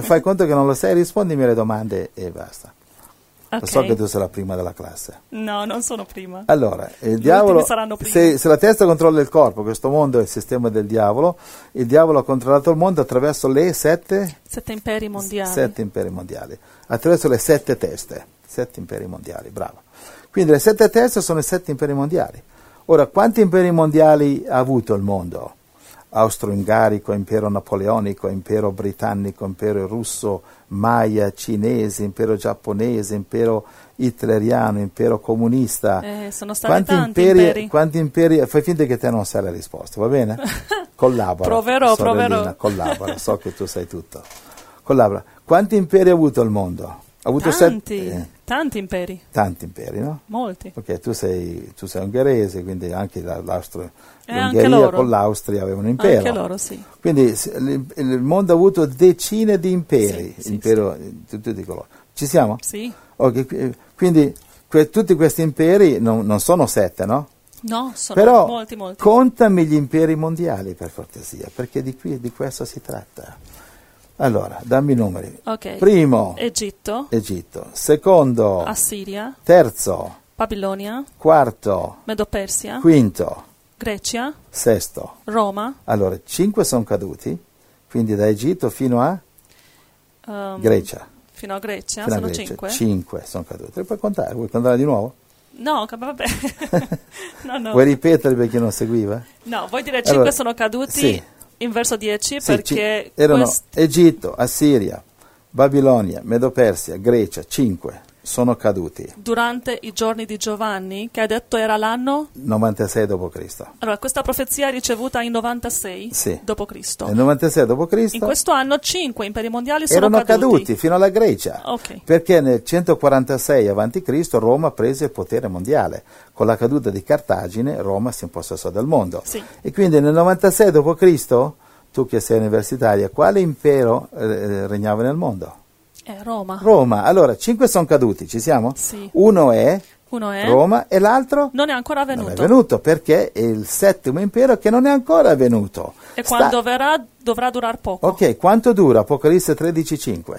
Fai conto che non lo sai, rispondimi alle domande e basta. Lo Ok. so che tu sei la prima della classe. No, non sono prima. Allora, il diavolo, se, se la testa controlla il corpo, questo mondo è il sistema del diavolo, il diavolo ha controllato il mondo attraverso le sette, Sette imperi mondiali. sette imperi mondiali, attraverso le sette teste, sette imperi mondiali, bravo. Quindi le sette teste sono i sette imperi mondiali. Ora, quanti imperi mondiali ha avuto il mondo? Austro-Ungarico, impero napoleonico, impero britannico, impero russo, Maya, cinese, impero giapponese, impero hitleriano, impero comunista. Eh, sono stati Quanti tanti imperi, imperi. quanti imperi- Fai finta che te non sai la risposta, va bene? Collabora. Proverò, proverò. Collabora, so che tu sai tutto. Collabora. Quanti imperi ha avuto il mondo? Ha avuto Tanti, sette- eh, tanti imperi, tanti imperi, no? molti. Ok, tu sei, tu sei ungherese, quindi anche la- l'Austria, E anche l'Ungheria con l'Austria aveva un impero. Anche loro, sì. Quindi il, mondo ha avuto decine di imperi, Sì, sì, impero, eh, tutti di coloro. Ci siamo? Sì. Ok, qui- quindi que- tutti questi imperi non, non sono sette, no? No, sono Però molti, molti. contami gli imperi mondiali per cortesia, perché di, qui, di questo si tratta. Allora, dammi i numeri. ok. Primo, Egitto, Egitto. Secondo, Assiria, terzo, Babilonia, quarto, Medo-Persia, quinto, Grecia, sesto. Roma, Allora, cinque sono caduti, quindi da Egitto fino a ehm, Grecia. fino a Grecia, Fino a sono Grecia. cinque. Cinque sono caduti. Puoi contare? Vuoi contare di nuovo? No, vabbè. no, no. Vuoi ripetere per chi non seguiva? No, vuoi dire cinque Allora, sono caduti sì. In verso 10 Sì, perché ci- erano quest- Egitto, Assiria, Babilonia, Medo-Persia, Grecia, cinque sono caduti. durante i giorni di Giovanni, che ha detto era l'anno 96 d.C. Allora, questa profezia è ricevuta in 96 Sì. d.C. Nel 96 In d.C. questo anno cinque imperi mondiali sono erano caduti. caduti fino alla Grecia. Ok. Perché nel 146 a.C. Roma prese il potere mondiale. Con la caduta di Cartagine Roma si impossessò del mondo. Sì. E quindi nel 96 d.C., tu che sei universitaria, quale impero eh, regnava nel mondo? È Roma. Roma. Allora, cinque sono caduti, ci siamo? Sì. Uno è Uno è Roma e l'altro non è ancora non venuto. è venuto perché è il settimo impero che non è ancora venuto. E Sta- quando verrà dovrà durare poco. Ok, quanto dura Apocalisse 13.5?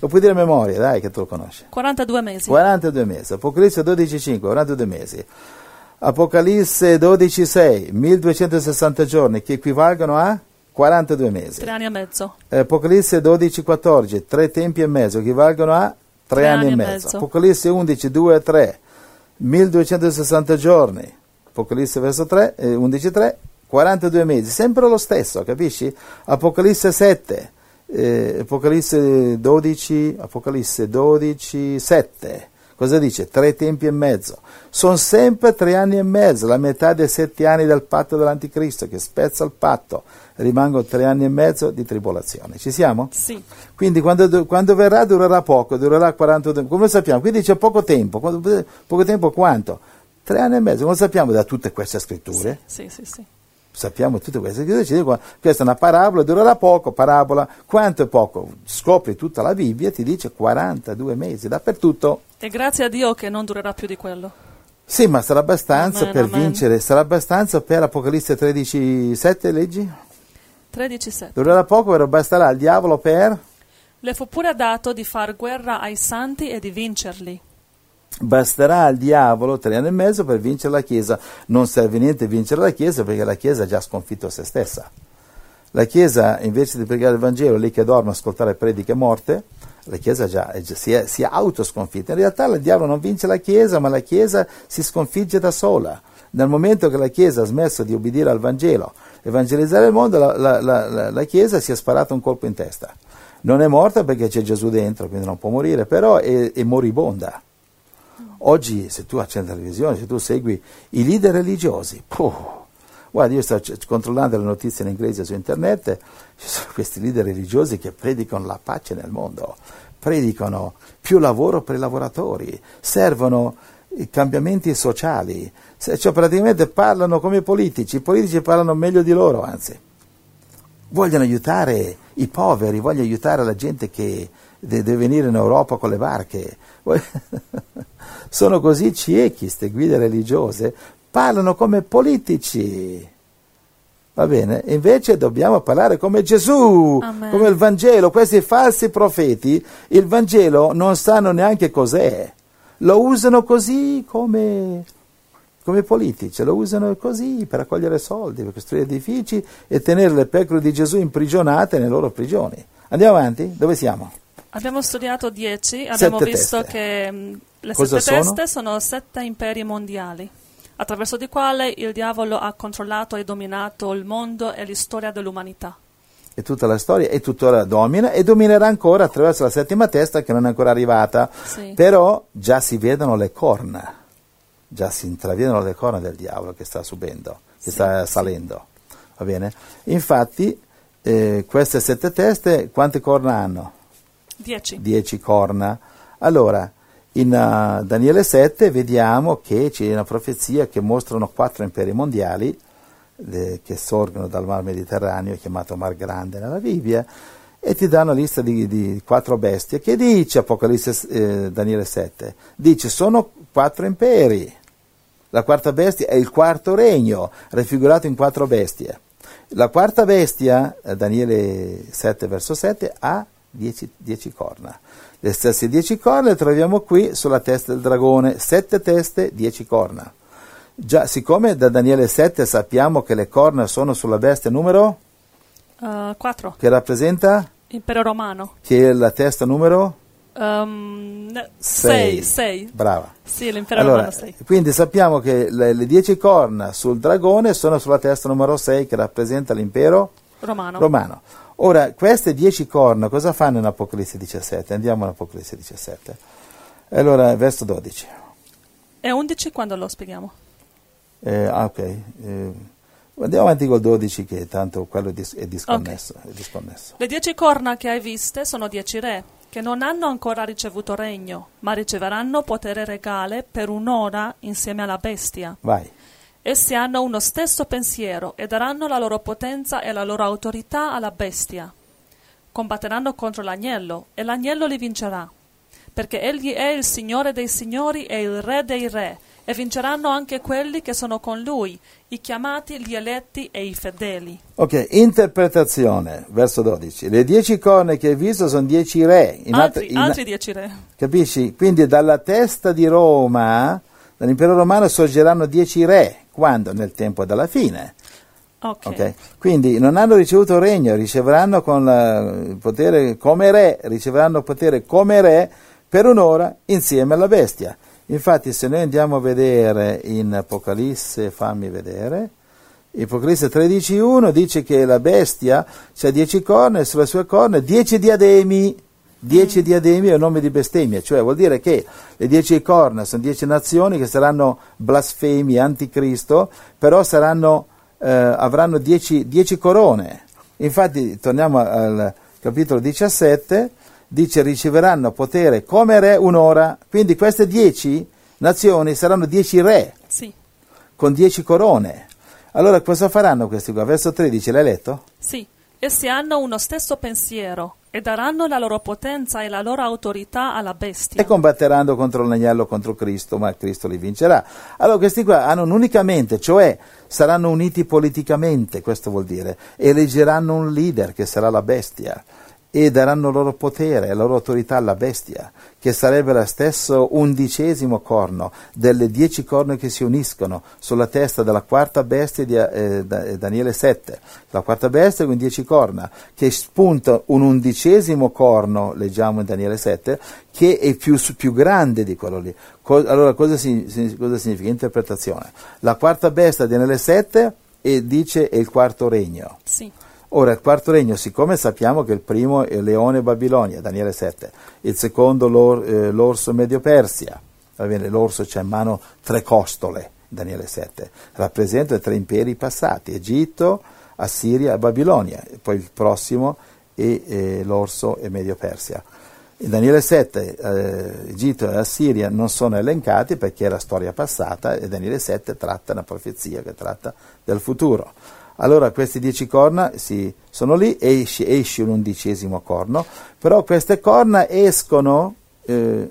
Lo puoi dire a memoria, dai, che tu lo conosci. 42 mesi. 42 mesi. Apocalisse 12.5, 42 mesi. Apocalisse 12.6, 1260 giorni, che equivalgono a 42 mesi. Tre anni e mezzo. Apocalisse 12.14, tre tempi e mezzo, equivalgono a 3 anni, e mezzo. Apocalisse 11, 2 e 3, 1260 giorni. Apocalisse verso 3, eh, 11, 3, 42 mesi, sempre lo stesso, capisci? Apocalisse 7, eh, Apocalisse 12, Apocalisse 12, 7. Cosa dice? Tre tempi e mezzo. Sono sempre tre anni e mezzo, la metà dei sette anni del patto dell'anticristo che spezza il patto. Rimangono tre anni e mezzo di tribolazione. Ci siamo? Sì. Quindi quando, quando verrà durerà poco, durerà 42, come lo sappiamo? Quindi c'è poco tempo, Quando- poco tempo quanto? Tre anni e mezzo, non lo sappiamo da tutte queste scritture, Sì, sì, sì. sappiamo tutte queste scritture, questa è una parabola, durerà poco, parabola, quanto è poco? Scopri tutta la Bibbia, ti dice 42 mesi, dappertutto. E grazie a Dio che non durerà più di quello. Sì, ma sarà abbastanza Amen, per amen. vincere, sarà abbastanza per Apocalisse 13, 7 leggi? 13.7. Durerà poco, però basterà al diavolo per... Le fu pure dato di far guerra ai santi e di vincerli. Basterà al diavolo tre anni e mezzo per vincere la Chiesa. Non serve niente vincere la Chiesa perché la Chiesa ha già sconfitto se stessa. La Chiesa, invece di pregare il Vangelo, lì che dorme, ascoltare prediche morte, la Chiesa già, è si, è, si è autosconfitta. In realtà il diavolo non vince la Chiesa, ma la Chiesa si sconfigge da sola. Nel momento che la Chiesa ha smesso di obbedire al Vangelo, evangelizzare il mondo, la, la- la- la- Chiesa si è sparata un colpo in testa. Non è morta perché c'è Gesù dentro, quindi non può morire, però è, è moribonda. Oggi, se tu accendi la televisione, se tu segui i leader religiosi, puh, guarda, io sto controllando le notizie in inglese su internet, ci sono questi leader religiosi che predicano la pace nel mondo, predicano più lavoro per i lavoratori, servono i cambiamenti sociali, cioè praticamente parlano come i politici, i politici parlano meglio di loro, anzi vogliono aiutare i poveri, vogliono aiutare la gente che de- deve venire in Europa con le barche. Sono così ciechi, queste guide religiose, parlano come politici. Va bene? Invece dobbiamo parlare come Gesù, Amen. come il Vangelo. Questi falsi profeti, il Vangelo non sanno neanche cos'è. Lo usano così come come politici, lo usano così per raccogliere soldi, per costruire edifici e tenere le pecore di Gesù imprigionate nelle loro prigioni. Andiamo avanti? Dove siamo? Abbiamo studiato 10, abbiamo Sette visto teste. che mh, le Cosa sette sono? teste sono sette imperi mondiali, attraverso di quale il diavolo ha controllato e dominato il mondo e l'istoria dell'umanità. E tutta la storia e tuttora domina e dominerà ancora attraverso la settima testa che non è ancora arrivata. Sì. Però già si vedono le corna, già si intravedono le corna del diavolo che sta subendo, che Sì, sta sì. salendo. Va bene? Infatti, eh, queste sette teste quante corna hanno? 10. dieci corna. Allora, in uh, Daniele 7 vediamo che c'è una profezia che mostrano quattro imperi mondiali eh, che sorgono dal mar Mediterraneo, chiamato Mar Grande nella Bibbia, e ti dà una lista di, di quattro bestie che dice Apocalisse eh, Daniele 7, dice sono quattro imperi. La quarta bestia è il quarto regno, raffigurato in quattro bestie. La quarta bestia, eh, Daniele 7 verso 7, ha dieci, dieci corna. Le stesse dieci corna le troviamo qui sulla testa del dragone, sette teste, dieci corna. Già, siccome da Daniele 7 sappiamo che le corna sono sulla bestia numero 4. che rappresenta, Impero romano. che è la testa numero 6. 6. Brava. Sì, l'impero Allora, romano 6. quindi sappiamo che le, le dieci corna sul dragone sono sulla testa numero 6 che rappresenta l'impero Romano. romano. Ora, queste dieci corna cosa fanno in Apocalisse 17? Andiamo in Apocalisse 17. Allora, verso 12. E 11 quando lo spieghiamo? Eh, ah, ok. Eh, andiamo avanti col 12 che tanto quello è, dis- è disconnesso. è disconnesso. Le dieci corna che hai viste sono dieci re, che non hanno ancora ricevuto regno, ma riceveranno potere regale per un'ora insieme alla bestia. Vai. Essi hanno uno stesso pensiero e daranno la loro potenza e la loro autorità alla bestia. Combatteranno contro l'agnello e l'agnello li vincerà, perché egli è il Signore dei signori e il Re dei re, e vinceranno anche quelli che sono con lui, i chiamati, gli eletti e i fedeli. Ok, interpretazione, verso 12. Le dieci corna che hai visto sono dieci re. In altri, in- altri dieci re. Capisci? Quindi dalla testa di Roma, dall'impero romano, sorgeranno dieci re. Quando? Nel tempo della fine. Ok. ok? Quindi non hanno ricevuto regno, riceveranno con la- il potere come re, riceveranno potere come re per un'ora insieme alla bestia. Infatti se noi andiamo a vedere in Apocalisse, fammi vedere, Apocalisse 13.1 dice che la bestia ha dieci corna e sulle sue corna dieci diademi, dieci diademi è un nome di bestemmia, cioè vuol dire che le dieci corna sono dieci nazioni che saranno blasfemi, anticristo, però saranno, eh, avranno dieci, dieci corone. Infatti, torniamo al capitolo 17, dice riceveranno potere come re un'ora, quindi queste dieci nazioni saranno dieci re Sì, con dieci corone. Allora cosa faranno questi qua? Verso 13, l'hai letto? sì. Essi hanno uno stesso pensiero e daranno la loro potenza e la loro autorità alla bestia. E combatteranno contro l'agnello, contro Cristo, ma Cristo li vincerà. Allora questi qua hanno unicamente, cioè saranno uniti politicamente, questo vuol dire, eleggeranno un leader che sarà la bestia. E daranno loro potere e loro autorità alla bestia, che sarebbe lo stesso undicesimo corno delle dieci corna che si uniscono sulla testa della quarta bestia di eh, Daniele 7. La quarta bestia con dieci corna, che spunta un undicesimo corno, leggiamo in Daniele 7, che è più, più grande di quello lì. Co- allora cosa, si, cosa significa? Interpretazione. La quarta bestia di Daniele 7 e dice è il quarto regno. Sì. Ora, il quarto regno, siccome sappiamo che il primo è Leone Babilonia, Daniele 7, il secondo l'or, eh, l'orso Medio Persia, va bene, l'orso c'ha in mano tre costole, Daniele 7, rappresenta tre imperi passati, Egitto, Assiria e Babilonia, poi il prossimo è eh, l'orso e Medio Persia. In Daniele 7 eh, Egitto e Assiria non sono elencati perché è la storia passata e Daniele 7 tratta una profezia che tratta del futuro. Allora questi dieci corna sì, sono lì, esce, esce, un undicesimo corno, però queste corna escono, eh,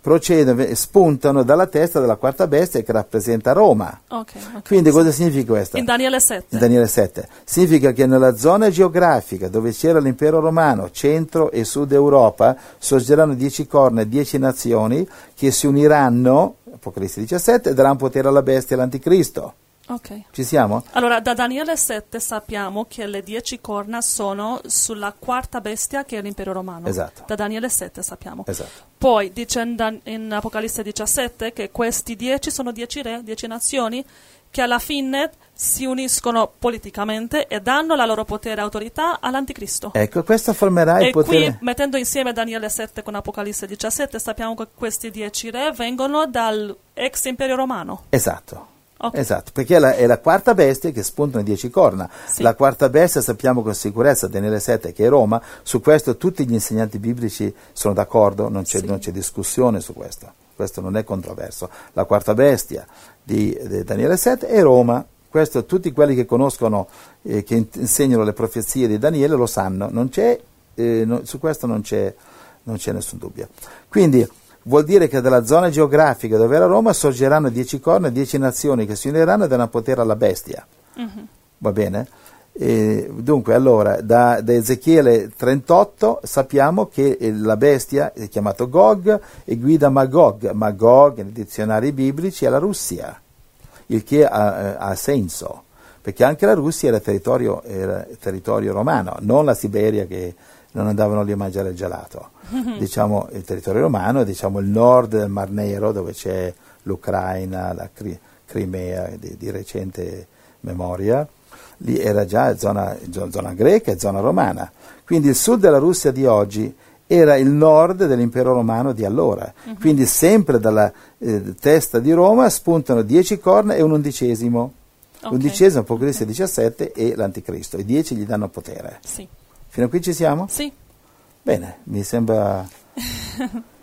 procedono, spuntano dalla testa della quarta bestia che rappresenta Roma. Okay, okay, Quindi cosa significa questo? In Daniele 7. In Daniele 7. Significa che nella zona geografica dove c'era l'impero romano, centro e sud Europa, sorgeranno dieci corna e dieci nazioni che si uniranno, Apocalisse 17, e daranno potere alla bestia e all'anticristo. Ok. Ci siamo? Allora, da Daniele 7 sappiamo che le dieci corna sono sulla quarta bestia che è l'impero romano. Esatto. Da Daniele 7 sappiamo. Esatto. Poi dice in, in Apocalisse 17 che questi dieci sono dieci re, dieci nazioni che alla fine si uniscono politicamente e danno la loro potere e autorità all'anticristo. Ecco, questo formerà il E potere. qui, mettendo insieme Daniele 7 con Apocalisse 17, sappiamo che questi dieci re vengono dal ex imperio romano. Esatto. Ok. Esatto, perché è la, è la quarta bestia che spuntano dieci corna. Sì. La quarta bestia sappiamo con sicurezza, Daniele 7, che è Roma, su questo tutti gli insegnanti biblici sono d'accordo, non c'è, Sì. non c'è discussione su questo, questo non è controverso. La quarta bestia di, di Daniele 7 è Roma, questo tutti quelli che conoscono, eh, che in- insegnano le profezie di Daniele lo sanno, non c'è, eh, no- su questo non c'è, non c'è nessun dubbio. Quindi vuol dire che dalla zona geografica dove era Roma sorgeranno dieci corna e dieci nazioni che si uniranno e danno potere alla bestia. Va bene? E dunque, allora, da, da Ezechiele 38 sappiamo che eh, la bestia è chiamata Gog e guida Magog. Magog, nei dizionari biblici, è la Russia, il che ha, eh, ha senso, perché anche la Russia era territorio, era territorio romano, non la Siberia che non andavano lì a mangiare il gelato. diciamo il territorio romano, diciamo il nord del Mar Nero, dove c'è l'Ucraina, la Cri- Crimea di, di recente memoria, lì era già zona, zona greca e zona romana. Quindi il sud della Russia di oggi era il nord dell'impero romano di allora. Quindi sempre dalla eh, testa di Roma spuntano dieci corna e un undicesimo. Ok. L'undicesimo, Apocalisse 17, e l'anticristo. I dieci gli danno potere. Sì. Fino a qui ci siamo? Sì. Bene, mi sembra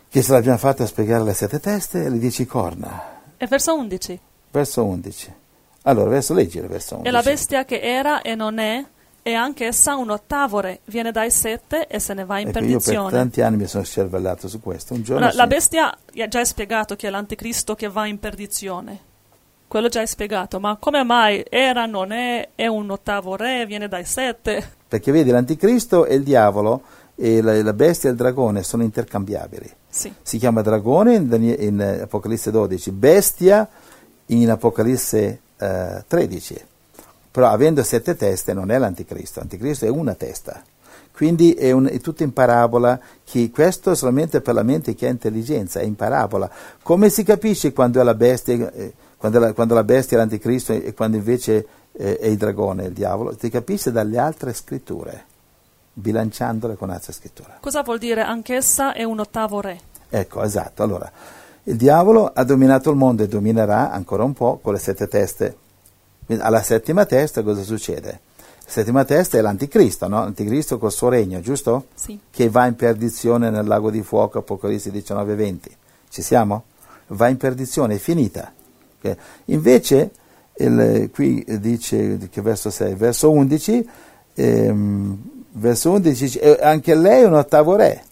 che ce l'abbiamo fatta a spiegare le sette teste e le dieci corna. E verso 11. Verso 11. Allora, verso leggi il verso 11. E la bestia che era e non è, e anche essa un ottavo re, viene dai sette e se ne va in Ecco, io per perdizione. tanti anni mi sono scervellato su questo. Un giorno sì. La bestia ha già spiegato che è l'anticristo che va in perdizione. Quello già è spiegato, ma come mai era, non è, è un ottavo re, viene dai sette? Perché vedi, l'anticristo e il diavolo e la, la bestia e il dragone sono intercambiabili. Sì, Si chiama dragone in, in, Apocalisse 12, bestia in Apocalisse eh, 13. Però avendo sette teste non è l'anticristo, l'anticristo è una testa. Quindi è, un- è tutto in parabola, che questo è solamente per la mente che ha intelligenza, è in parabola. Come si capisce quando è la bestia, eh, quando la, quando la bestia è l'anticristo e quando invece eh, è il dragone, il diavolo? Si capisce dalle altre scritture, bilanciandole con altre scritture. cosa vuol dire anch'essa è un ottavo re? Ecco, esatto. Allora, il diavolo ha dominato il mondo e dominerà ancora un po' con le sette teste. Alla settima testa cosa succede? La settima testa è l'anticristo, no? L'anticristo col suo regno, giusto? Sì, Che va in perdizione nel lago di fuoco, Apocalisse 19 20. Ci siamo? Va in perdizione, è finita. Ok? Invece, il- qui dice, che verso 6? Verso 11, ehm, verso 11 dice, "E anche lei è un ottavo re.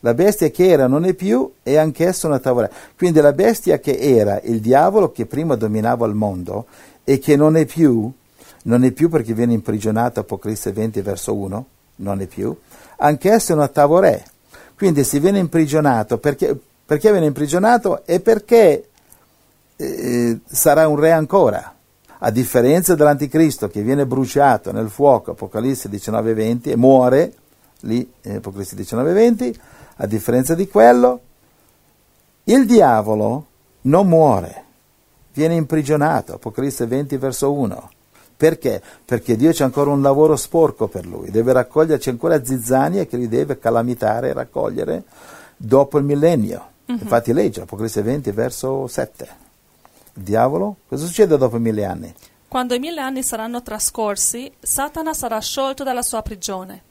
La bestia che era non è più e anch'esso un ottavo re. Quindi la bestia che era il diavolo che prima dominava il mondo e che non è più, non è più perché viene imprigionato Apocalisse 20 verso 1, non è più, anch'esso è un ottavo re. Quindi si viene imprigionato, perché, perché viene imprigionato e perché eh, sarà un re ancora. A differenza dell'anticristo che viene bruciato nel fuoco, Apocalisse 19:20, e muore, lì, eh, Apocalisse 19:20, a differenza di quello, il diavolo non muore, viene imprigionato, Apocalisse 20 verso 1. Perché? Perché Dio c'è ancora un lavoro sporco per lui, deve raccoglierci ancora zizzanie che li deve calamitare e raccogliere dopo il millennio. Infatti legge Apocalisse 20 verso 7. Diavolo, cosa succede dopo mille anni? Quando i mille anni saranno trascorsi, Satana sarà sciolto dalla sua prigione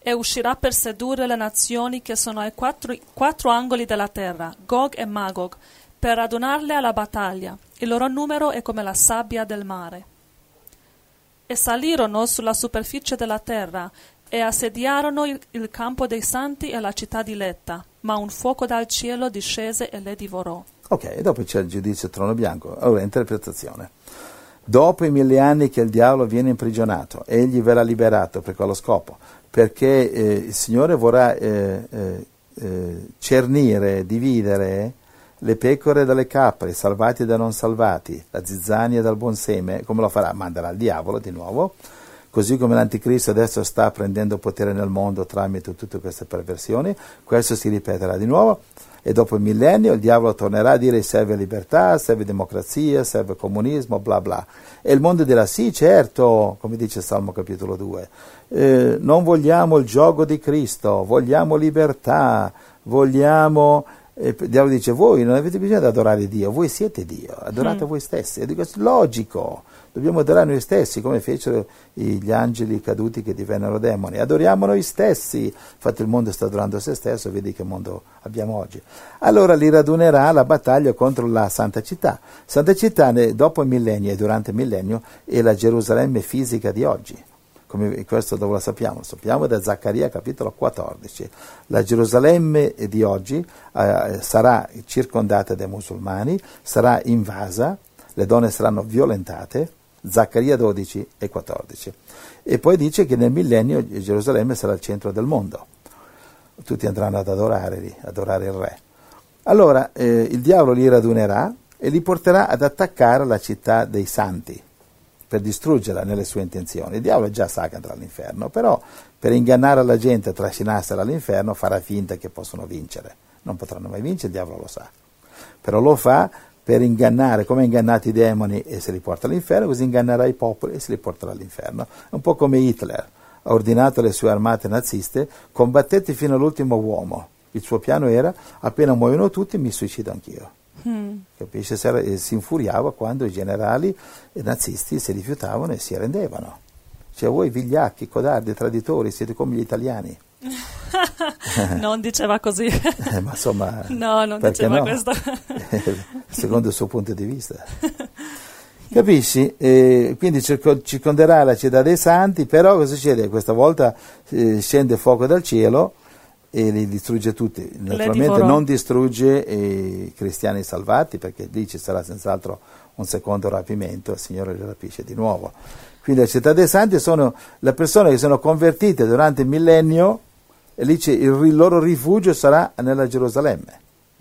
e uscirà per sedurre le nazioni che sono ai quattro, quattro angoli della terra, Gog e Magog, per radunarle alla battaglia. Il loro numero è come la sabbia del mare. E salirono sulla superficie della terra e assediarono il, il campo dei santi e la città diletta, ma un fuoco dal cielo discese e le divorò. Ok, e dopo c'è il giudizio trono bianco. Allora, interpretazione. Dopo i mille anni che il diavolo viene imprigionato, egli verrà liberato per quello scopo, perché eh, il Signore vorrà eh, eh, eh, cernire, dividere le pecore dalle capre, i salvati dai non salvati, la zizzania dal buon seme, come lo farà? Manderà il diavolo di nuovo, così come l'anticristo adesso sta prendendo potere nel mondo tramite tutte queste perversioni, questo si ripeterà di nuovo e dopo il millennio il diavolo tornerà a dire serve libertà, serve democrazia, serve comunismo, bla bla. E il mondo dirà sì, certo, come dice Salmo capitolo 2, eh, non vogliamo il gioco di Cristo, vogliamo libertà, vogliamo... E il diavolo dice voi non avete bisogno di adorare Dio, voi siete Dio, adorate Mm. voi stessi. E dico, è logico, dobbiamo adorare noi stessi, come fecero gli angeli caduti che divennero demoni. Adoriamo noi stessi, infatti il mondo sta adorando se stesso, vedi che mondo abbiamo oggi. Allora li radunerà la battaglia contro la Santa Città. Santa Città dopo il millennio e durante il millennio è la Gerusalemme fisica di oggi. Come questo dove lo sappiamo? Lo sappiamo da Zaccaria capitolo 14. La Gerusalemme di oggi eh, sarà circondata dai musulmani, sarà invasa, le donne saranno violentate, Zaccaria 12 e 14. E poi dice che nel millennio Gerusalemme sarà il centro del mondo. Tutti andranno ad adorare lì, adorare il re. Allora eh, il diavolo li radunerà e li porterà ad attaccare la città dei santi per distruggerla nelle sue intenzioni. Il diavolo già sa che andrà all'inferno, però per ingannare la gente e trascinarsela all'inferno farà finta che possono vincere. Non potranno mai vincere, il diavolo lo sa. Però lo fa per ingannare, come ha ingannato i demoni e se li porta all'inferno, così ingannerà i popoli e se li porterà all'inferno. È un po' come Hitler ha ordinato alle sue armate naziste, combattete fino all'ultimo uomo. Il suo piano era, appena muoiono tutti, mi suicido anch'io. Mm. Capisce? Si eh, Si infuriava quando i generali nazisti si rifiutavano e si arrendevano. Cioè voi vigliacchi, codardi, traditori, siete come gli italiani. non diceva così. Eh, ma insomma, no, non diceva no? questo. secondo il suo punto di vista. Capisci? Eh, quindi circo- circonderà la città dei santi, però cosa succede? Questa volta eh, scende fuoco dal cielo e li distrugge tutti. Naturalmente non distrugge eh, i cristiani salvati, perché lì ci sarà senz'altro un secondo rapimento, il Signore li rapisce di nuovo. Quindi la città dei santi sono le persone che sono convertite durante il millennio e lì c'è- il loro rifugio sarà nella Gerusalemme.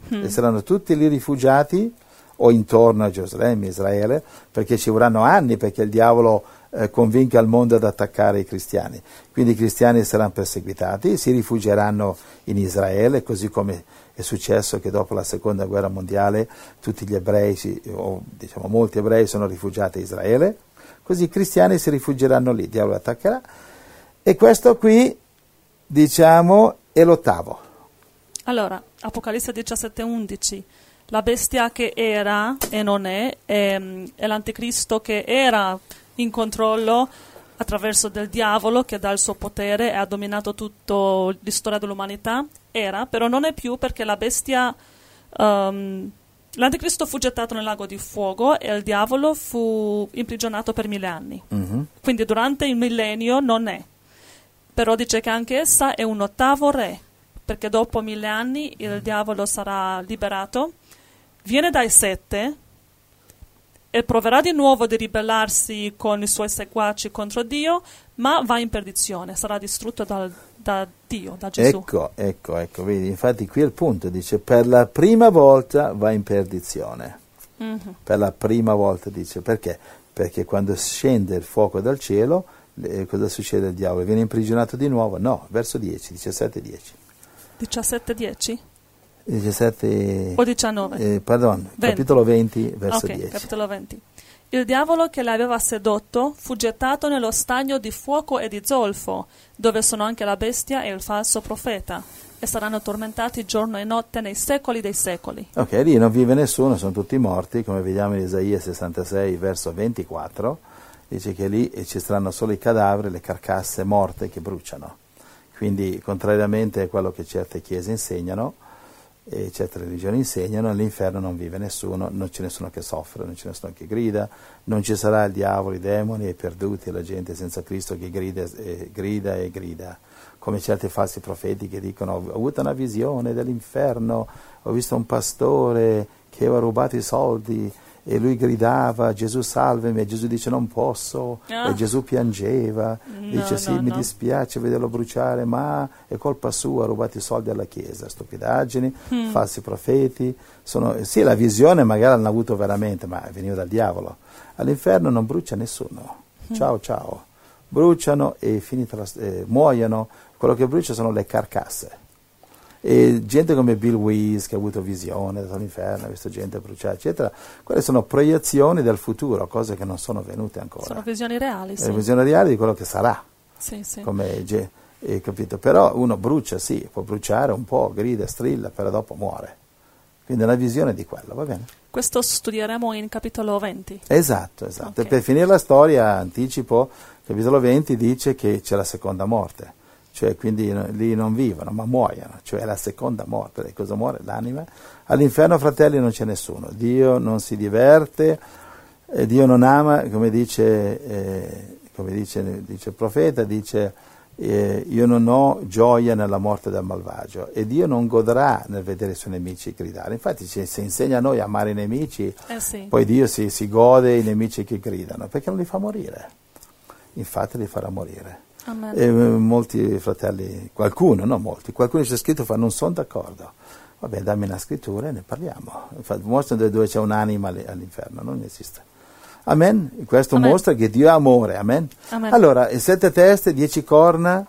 E saranno tutti lì rifugiati o intorno a Gerusalemme, Israele, perché ci vorranno anni perché il diavolo eh, convinca il mondo ad attaccare i cristiani. Quindi i cristiani saranno perseguitati, si rifugieranno in Israele, così come è successo che dopo la seconda guerra mondiale tutti gli ebrei, o diciamo molti ebrei, sono rifugiati a Israele, così i cristiani si rifugieranno lì, il diavolo attaccherà. E questo qui, diciamo, è l'ottavo. Allora, Apocalisse 17:11. La bestia che era e non è, è, è l'anticristo che era in controllo attraverso del diavolo che dà il suo potere e ha dominato tutta la storia dell'umanità. Era, però non è più perché la bestia... ehm, l'anticristo fu gettato nel lago di fuoco e il diavolo fu imprigionato per mille anni. Mhm. Quindi durante il millennio non è. Però dice che anche essa è un ottavo re, perché dopo mille anni il diavolo sarà liberato, viene dai sette e proverà di nuovo di ribellarsi con i suoi seguaci contro Dio, ma va in perdizione, sarà distrutto dal- da Dio, da Gesù. Ecco, ecco, ecco, vedi, infatti qui è il punto, dice per la prima volta va in perdizione. Mhm. Per la prima volta dice perché? Perché quando scende il fuoco dal cielo, eh, cosa succede al diavolo? Viene imprigionato di nuovo? No, verso 10, 17 10. 17-10 17 o 19? eh, pardon, 20. capitolo 20, verso ok, 10. capitolo 20. Il diavolo che l'aveva sedotto fu gettato nello stagno di fuoco e di zolfo, dove sono anche la bestia e il falso profeta, e saranno tormentati giorno e notte nei secoli dei secoli. Ok, lì non vive nessuno, sono tutti morti, come vediamo in Isaia 66, verso 24, dice che lì ci saranno solo i cadaveri, le carcasse morte che bruciano. Quindi, contrariamente a quello che certe chiese insegnano, e certe religioni insegnano, all'inferno non vive nessuno, non c'è nessuno che soffre, non c'è nessuno che grida, non ci sarà il diavolo, i demoni, i perduti, la gente senza Cristo che grida e grida e grida, come certi falsi profeti che dicono ho avuto una visione dell'inferno, ho visto un pastore che aveva rubato i soldi e lui gridava Gesù salvami e Gesù dice non posso Ah. e Gesù piangeva, No, dice sì no, mi no. dispiace vederlo bruciare ma è colpa sua, ha rubato i soldi alla Chiesa, stupidaggini, Mm. falsi profeti, sono, sì la visione magari l'hanno avuto veramente ma veniva dal diavolo, all'inferno non brucia nessuno, Mm. ciao ciao, bruciano e finita la, eh, muoiono, quello che brucia sono le carcasse. E gente come Bill Weiss che ha avuto visione dall'inferno, ha visto gente bruciare, eccetera, quelle sono proiezioni del futuro, cose che non sono venute ancora. Sono visioni reali, È sì. la visione reale di quello che sarà, Sì, sì. come eh, capito? Però uno brucia, sì, può bruciare un po', grida, strilla, però dopo muore. Quindi è una visione di quello, va bene? Questo studieremo in capitolo 20. Esatto, esatto. Ok. E per finire la storia, anticipo, capitolo 20 dice che c'è la seconda morte, cioè quindi no- lì non vivono, ma muoiono, cioè la seconda morte. E cosa muore? L'anima. All'inferno, fratelli, non c'è nessuno. Dio non si diverte, eh, Dio non ama, come dice, eh, come dice, dice il profeta, dice eh, io non ho gioia nella morte del malvagio e Dio non godrà nel vedere i suoi nemici gridare. Infatti ci, si insegna a noi a amare i nemici, Eh sì. poi Dio si, si gode i nemici che gridano, perché non li fa morire. Infatti li farà morire. E eh, molti fratelli, qualcuno, non molti, qualcuno c'è scritto fa non sono d'accordo. Vabbè, dammi una scrittura e ne parliamo. Infatti, mostra dove- c'è un'anima all'i- all'inferno, non esiste. Amen. Questo Amen. mostra che Dio è amore. Amen. Amen. Allora, sette teste, dieci corna,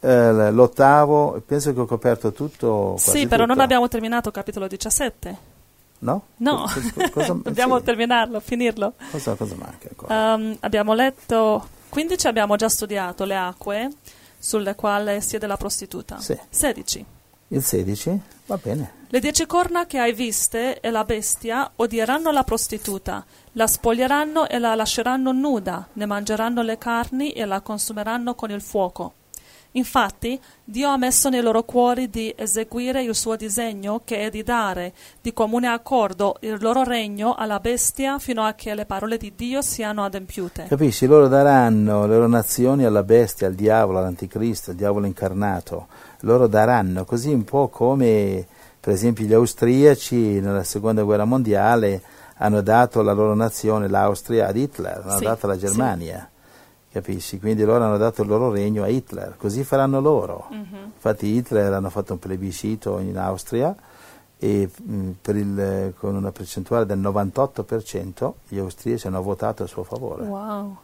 eh, l'ottavo, penso che ho coperto tutto. Sì, però non tutto. abbiamo terminato capitolo 17. No? No, Co- co- cosa, dobbiamo sì. terminarlo, finirlo. cosa, cosa manca ancora? Um, abbiamo letto 15, abbiamo già studiato le acque sulle quali siede la prostituta. Sì. 16. Il 16? Va bene. Le dieci corna che hai viste e la bestia odieranno la prostituta, la spoglieranno e la lasceranno nuda, ne mangeranno le carni e la consumeranno con il fuoco. Infatti, Dio ha messo nei loro cuori di eseguire il suo disegno, che è di dare di comune accordo il loro regno alla bestia fino a che le parole di Dio siano adempiute. Capisci? Loro daranno le loro nazioni alla bestia, al diavolo, all'anticristo, al diavolo incarnato. Loro daranno, così un po' come per esempio gli austriaci nella seconda guerra mondiale hanno dato la loro nazione, l'Austria, ad Hitler, l'hanno Sì, data alla sì. Capisci? Quindi loro hanno dato il loro regno a Hitler, così faranno loro. Mhm. Infatti Hitler hanno fatto un plebiscito in Austria e mh, per il- con una percentuale del 98% gli austriaci hanno votato a suo favore. Wow.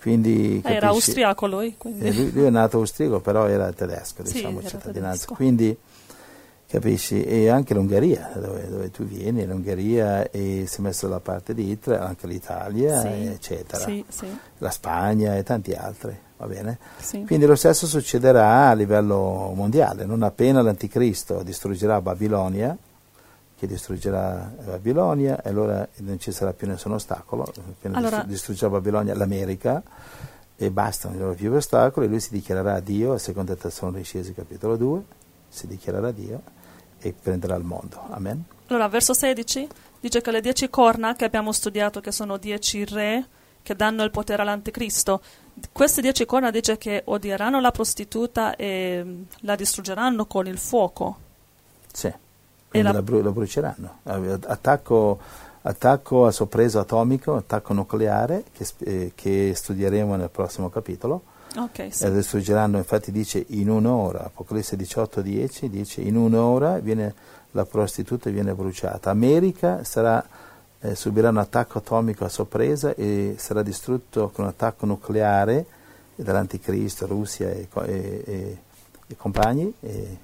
Quindi, Era austriaco lui, quindi. Eh, lui, lui è nato austriaco, però era tedesco, Sì, diciamo, era cittadinanza. tedesco. Quindi, capisci? E anche l'Ungheria, dove, dove tu vieni, l'Ungheria e si è messo dalla parte di Hitler, anche l'Italia, Sì, eccetera. Sì, sì, La Spagna e tanti altri, va bene? Quindi lo stesso succederà a livello mondiale, non appena l'anticristo distruggerà Babilonia, che distruggerà Babilonia, e allora non ci sarà più nessun ostacolo, appena Allora- distru- distruggerà Babilonia l'America e basta, non ci saranno più ostacoli, lui si dichiarerà Dio, a seconda Tessalonicesi capitolo 2, si dichiarerà Dio e prenderà il mondo. Amen. Allora, verso 16 dice che le dieci corna che abbiamo studiato, che sono dieci re che danno il potere all'anticristo, queste dieci corna dice che odieranno la prostituta e mm, la distruggeranno con il fuoco. Sì, quindi la- la, bru- lo bruceranno. Attacco attacco a sorpresa atomico, attacco nucleare, che, eh, che studieremo nel prossimo capitolo. Ok, sì. E distruggeranno, infatti dice in un'ora, Apocalisse 18, 10, dice in un'ora viene, la prostituta viene bruciata. America sarà, eh, subirà un attacco atomico a sorpresa e sarà distrutto con un attacco nucleare dall'anticristo, Russia e, e- e- e compagni e,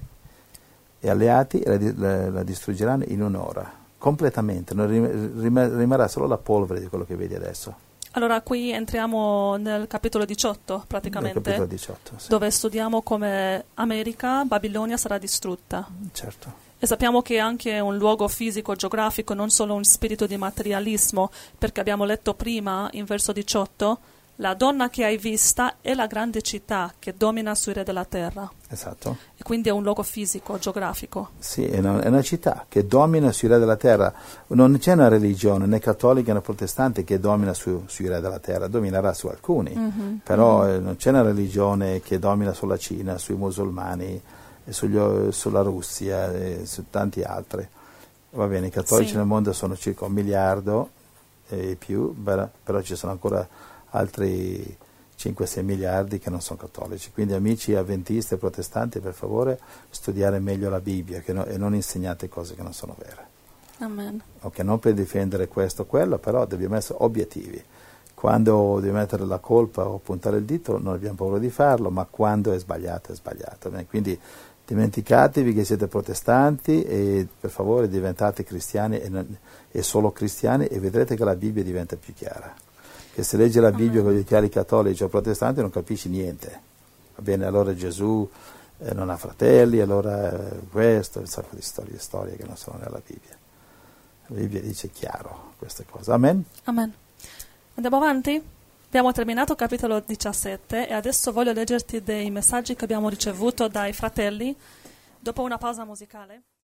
alleati la, la- la distruggeranno in un'ora, completamente, rim- rimarrà solo la polvere di quello che vedi adesso. Allora qui entriamo nel capitolo 18 Nel praticamente, capitolo 18, sì. dove studiamo come America, Babilonia sarà distrutta. certo. E sappiamo che è anche un luogo fisico, geografico, non solo un spirito di materialismo, perché abbiamo letto prima, in verso 18, la donna che hai vista è la grande città che domina sui re della terra. Esatto. E quindi è un luogo fisico, geografico. Sì, è una, è una città che domina sui re della terra. Non c'è una religione, né cattolica né protestante, che domina su- sui re della terra, dominerà su alcuni. Mhm. Però eh, non c'è una religione che domina sulla Cina, sui musulmani, e sugli- sulla Russia e su tanti altri. Va bene, i cattolici Sì. nel mondo sono circa un miliardo e più, però ci sono ancora altri 5-6 miliardi che non sono cattolici. Quindi amici avventisti e protestanti, per favore, studiare meglio la Bibbia no- e non insegnate cose che non sono vere. Amen. Ok, non per difendere questo o quello, però dobbiamo essere obiettivi. Quando devi mettere la colpa o puntare il dito non abbiamo paura di farlo, ma quando è sbagliato è sbagliato. Quindi dimenticatevi che siete protestanti e per favore diventate cristiani e, non- e solo cristiani e vedrete che la Bibbia diventa più chiara. Che se leggi la Bibbia con gli occhiali cattolici o protestanti non capisci niente. Va bene, allora Gesù eh, non ha fratelli, allora eh, questo, un sacco di storie, storie che non sono nella Bibbia. La Bibbia dice chiaro queste cose. Amen? Amen. Andiamo avanti? Abbiamo terminato il capitolo 17 e adesso voglio leggerti dei messaggi che abbiamo ricevuto dai fratelli dopo una pausa musicale.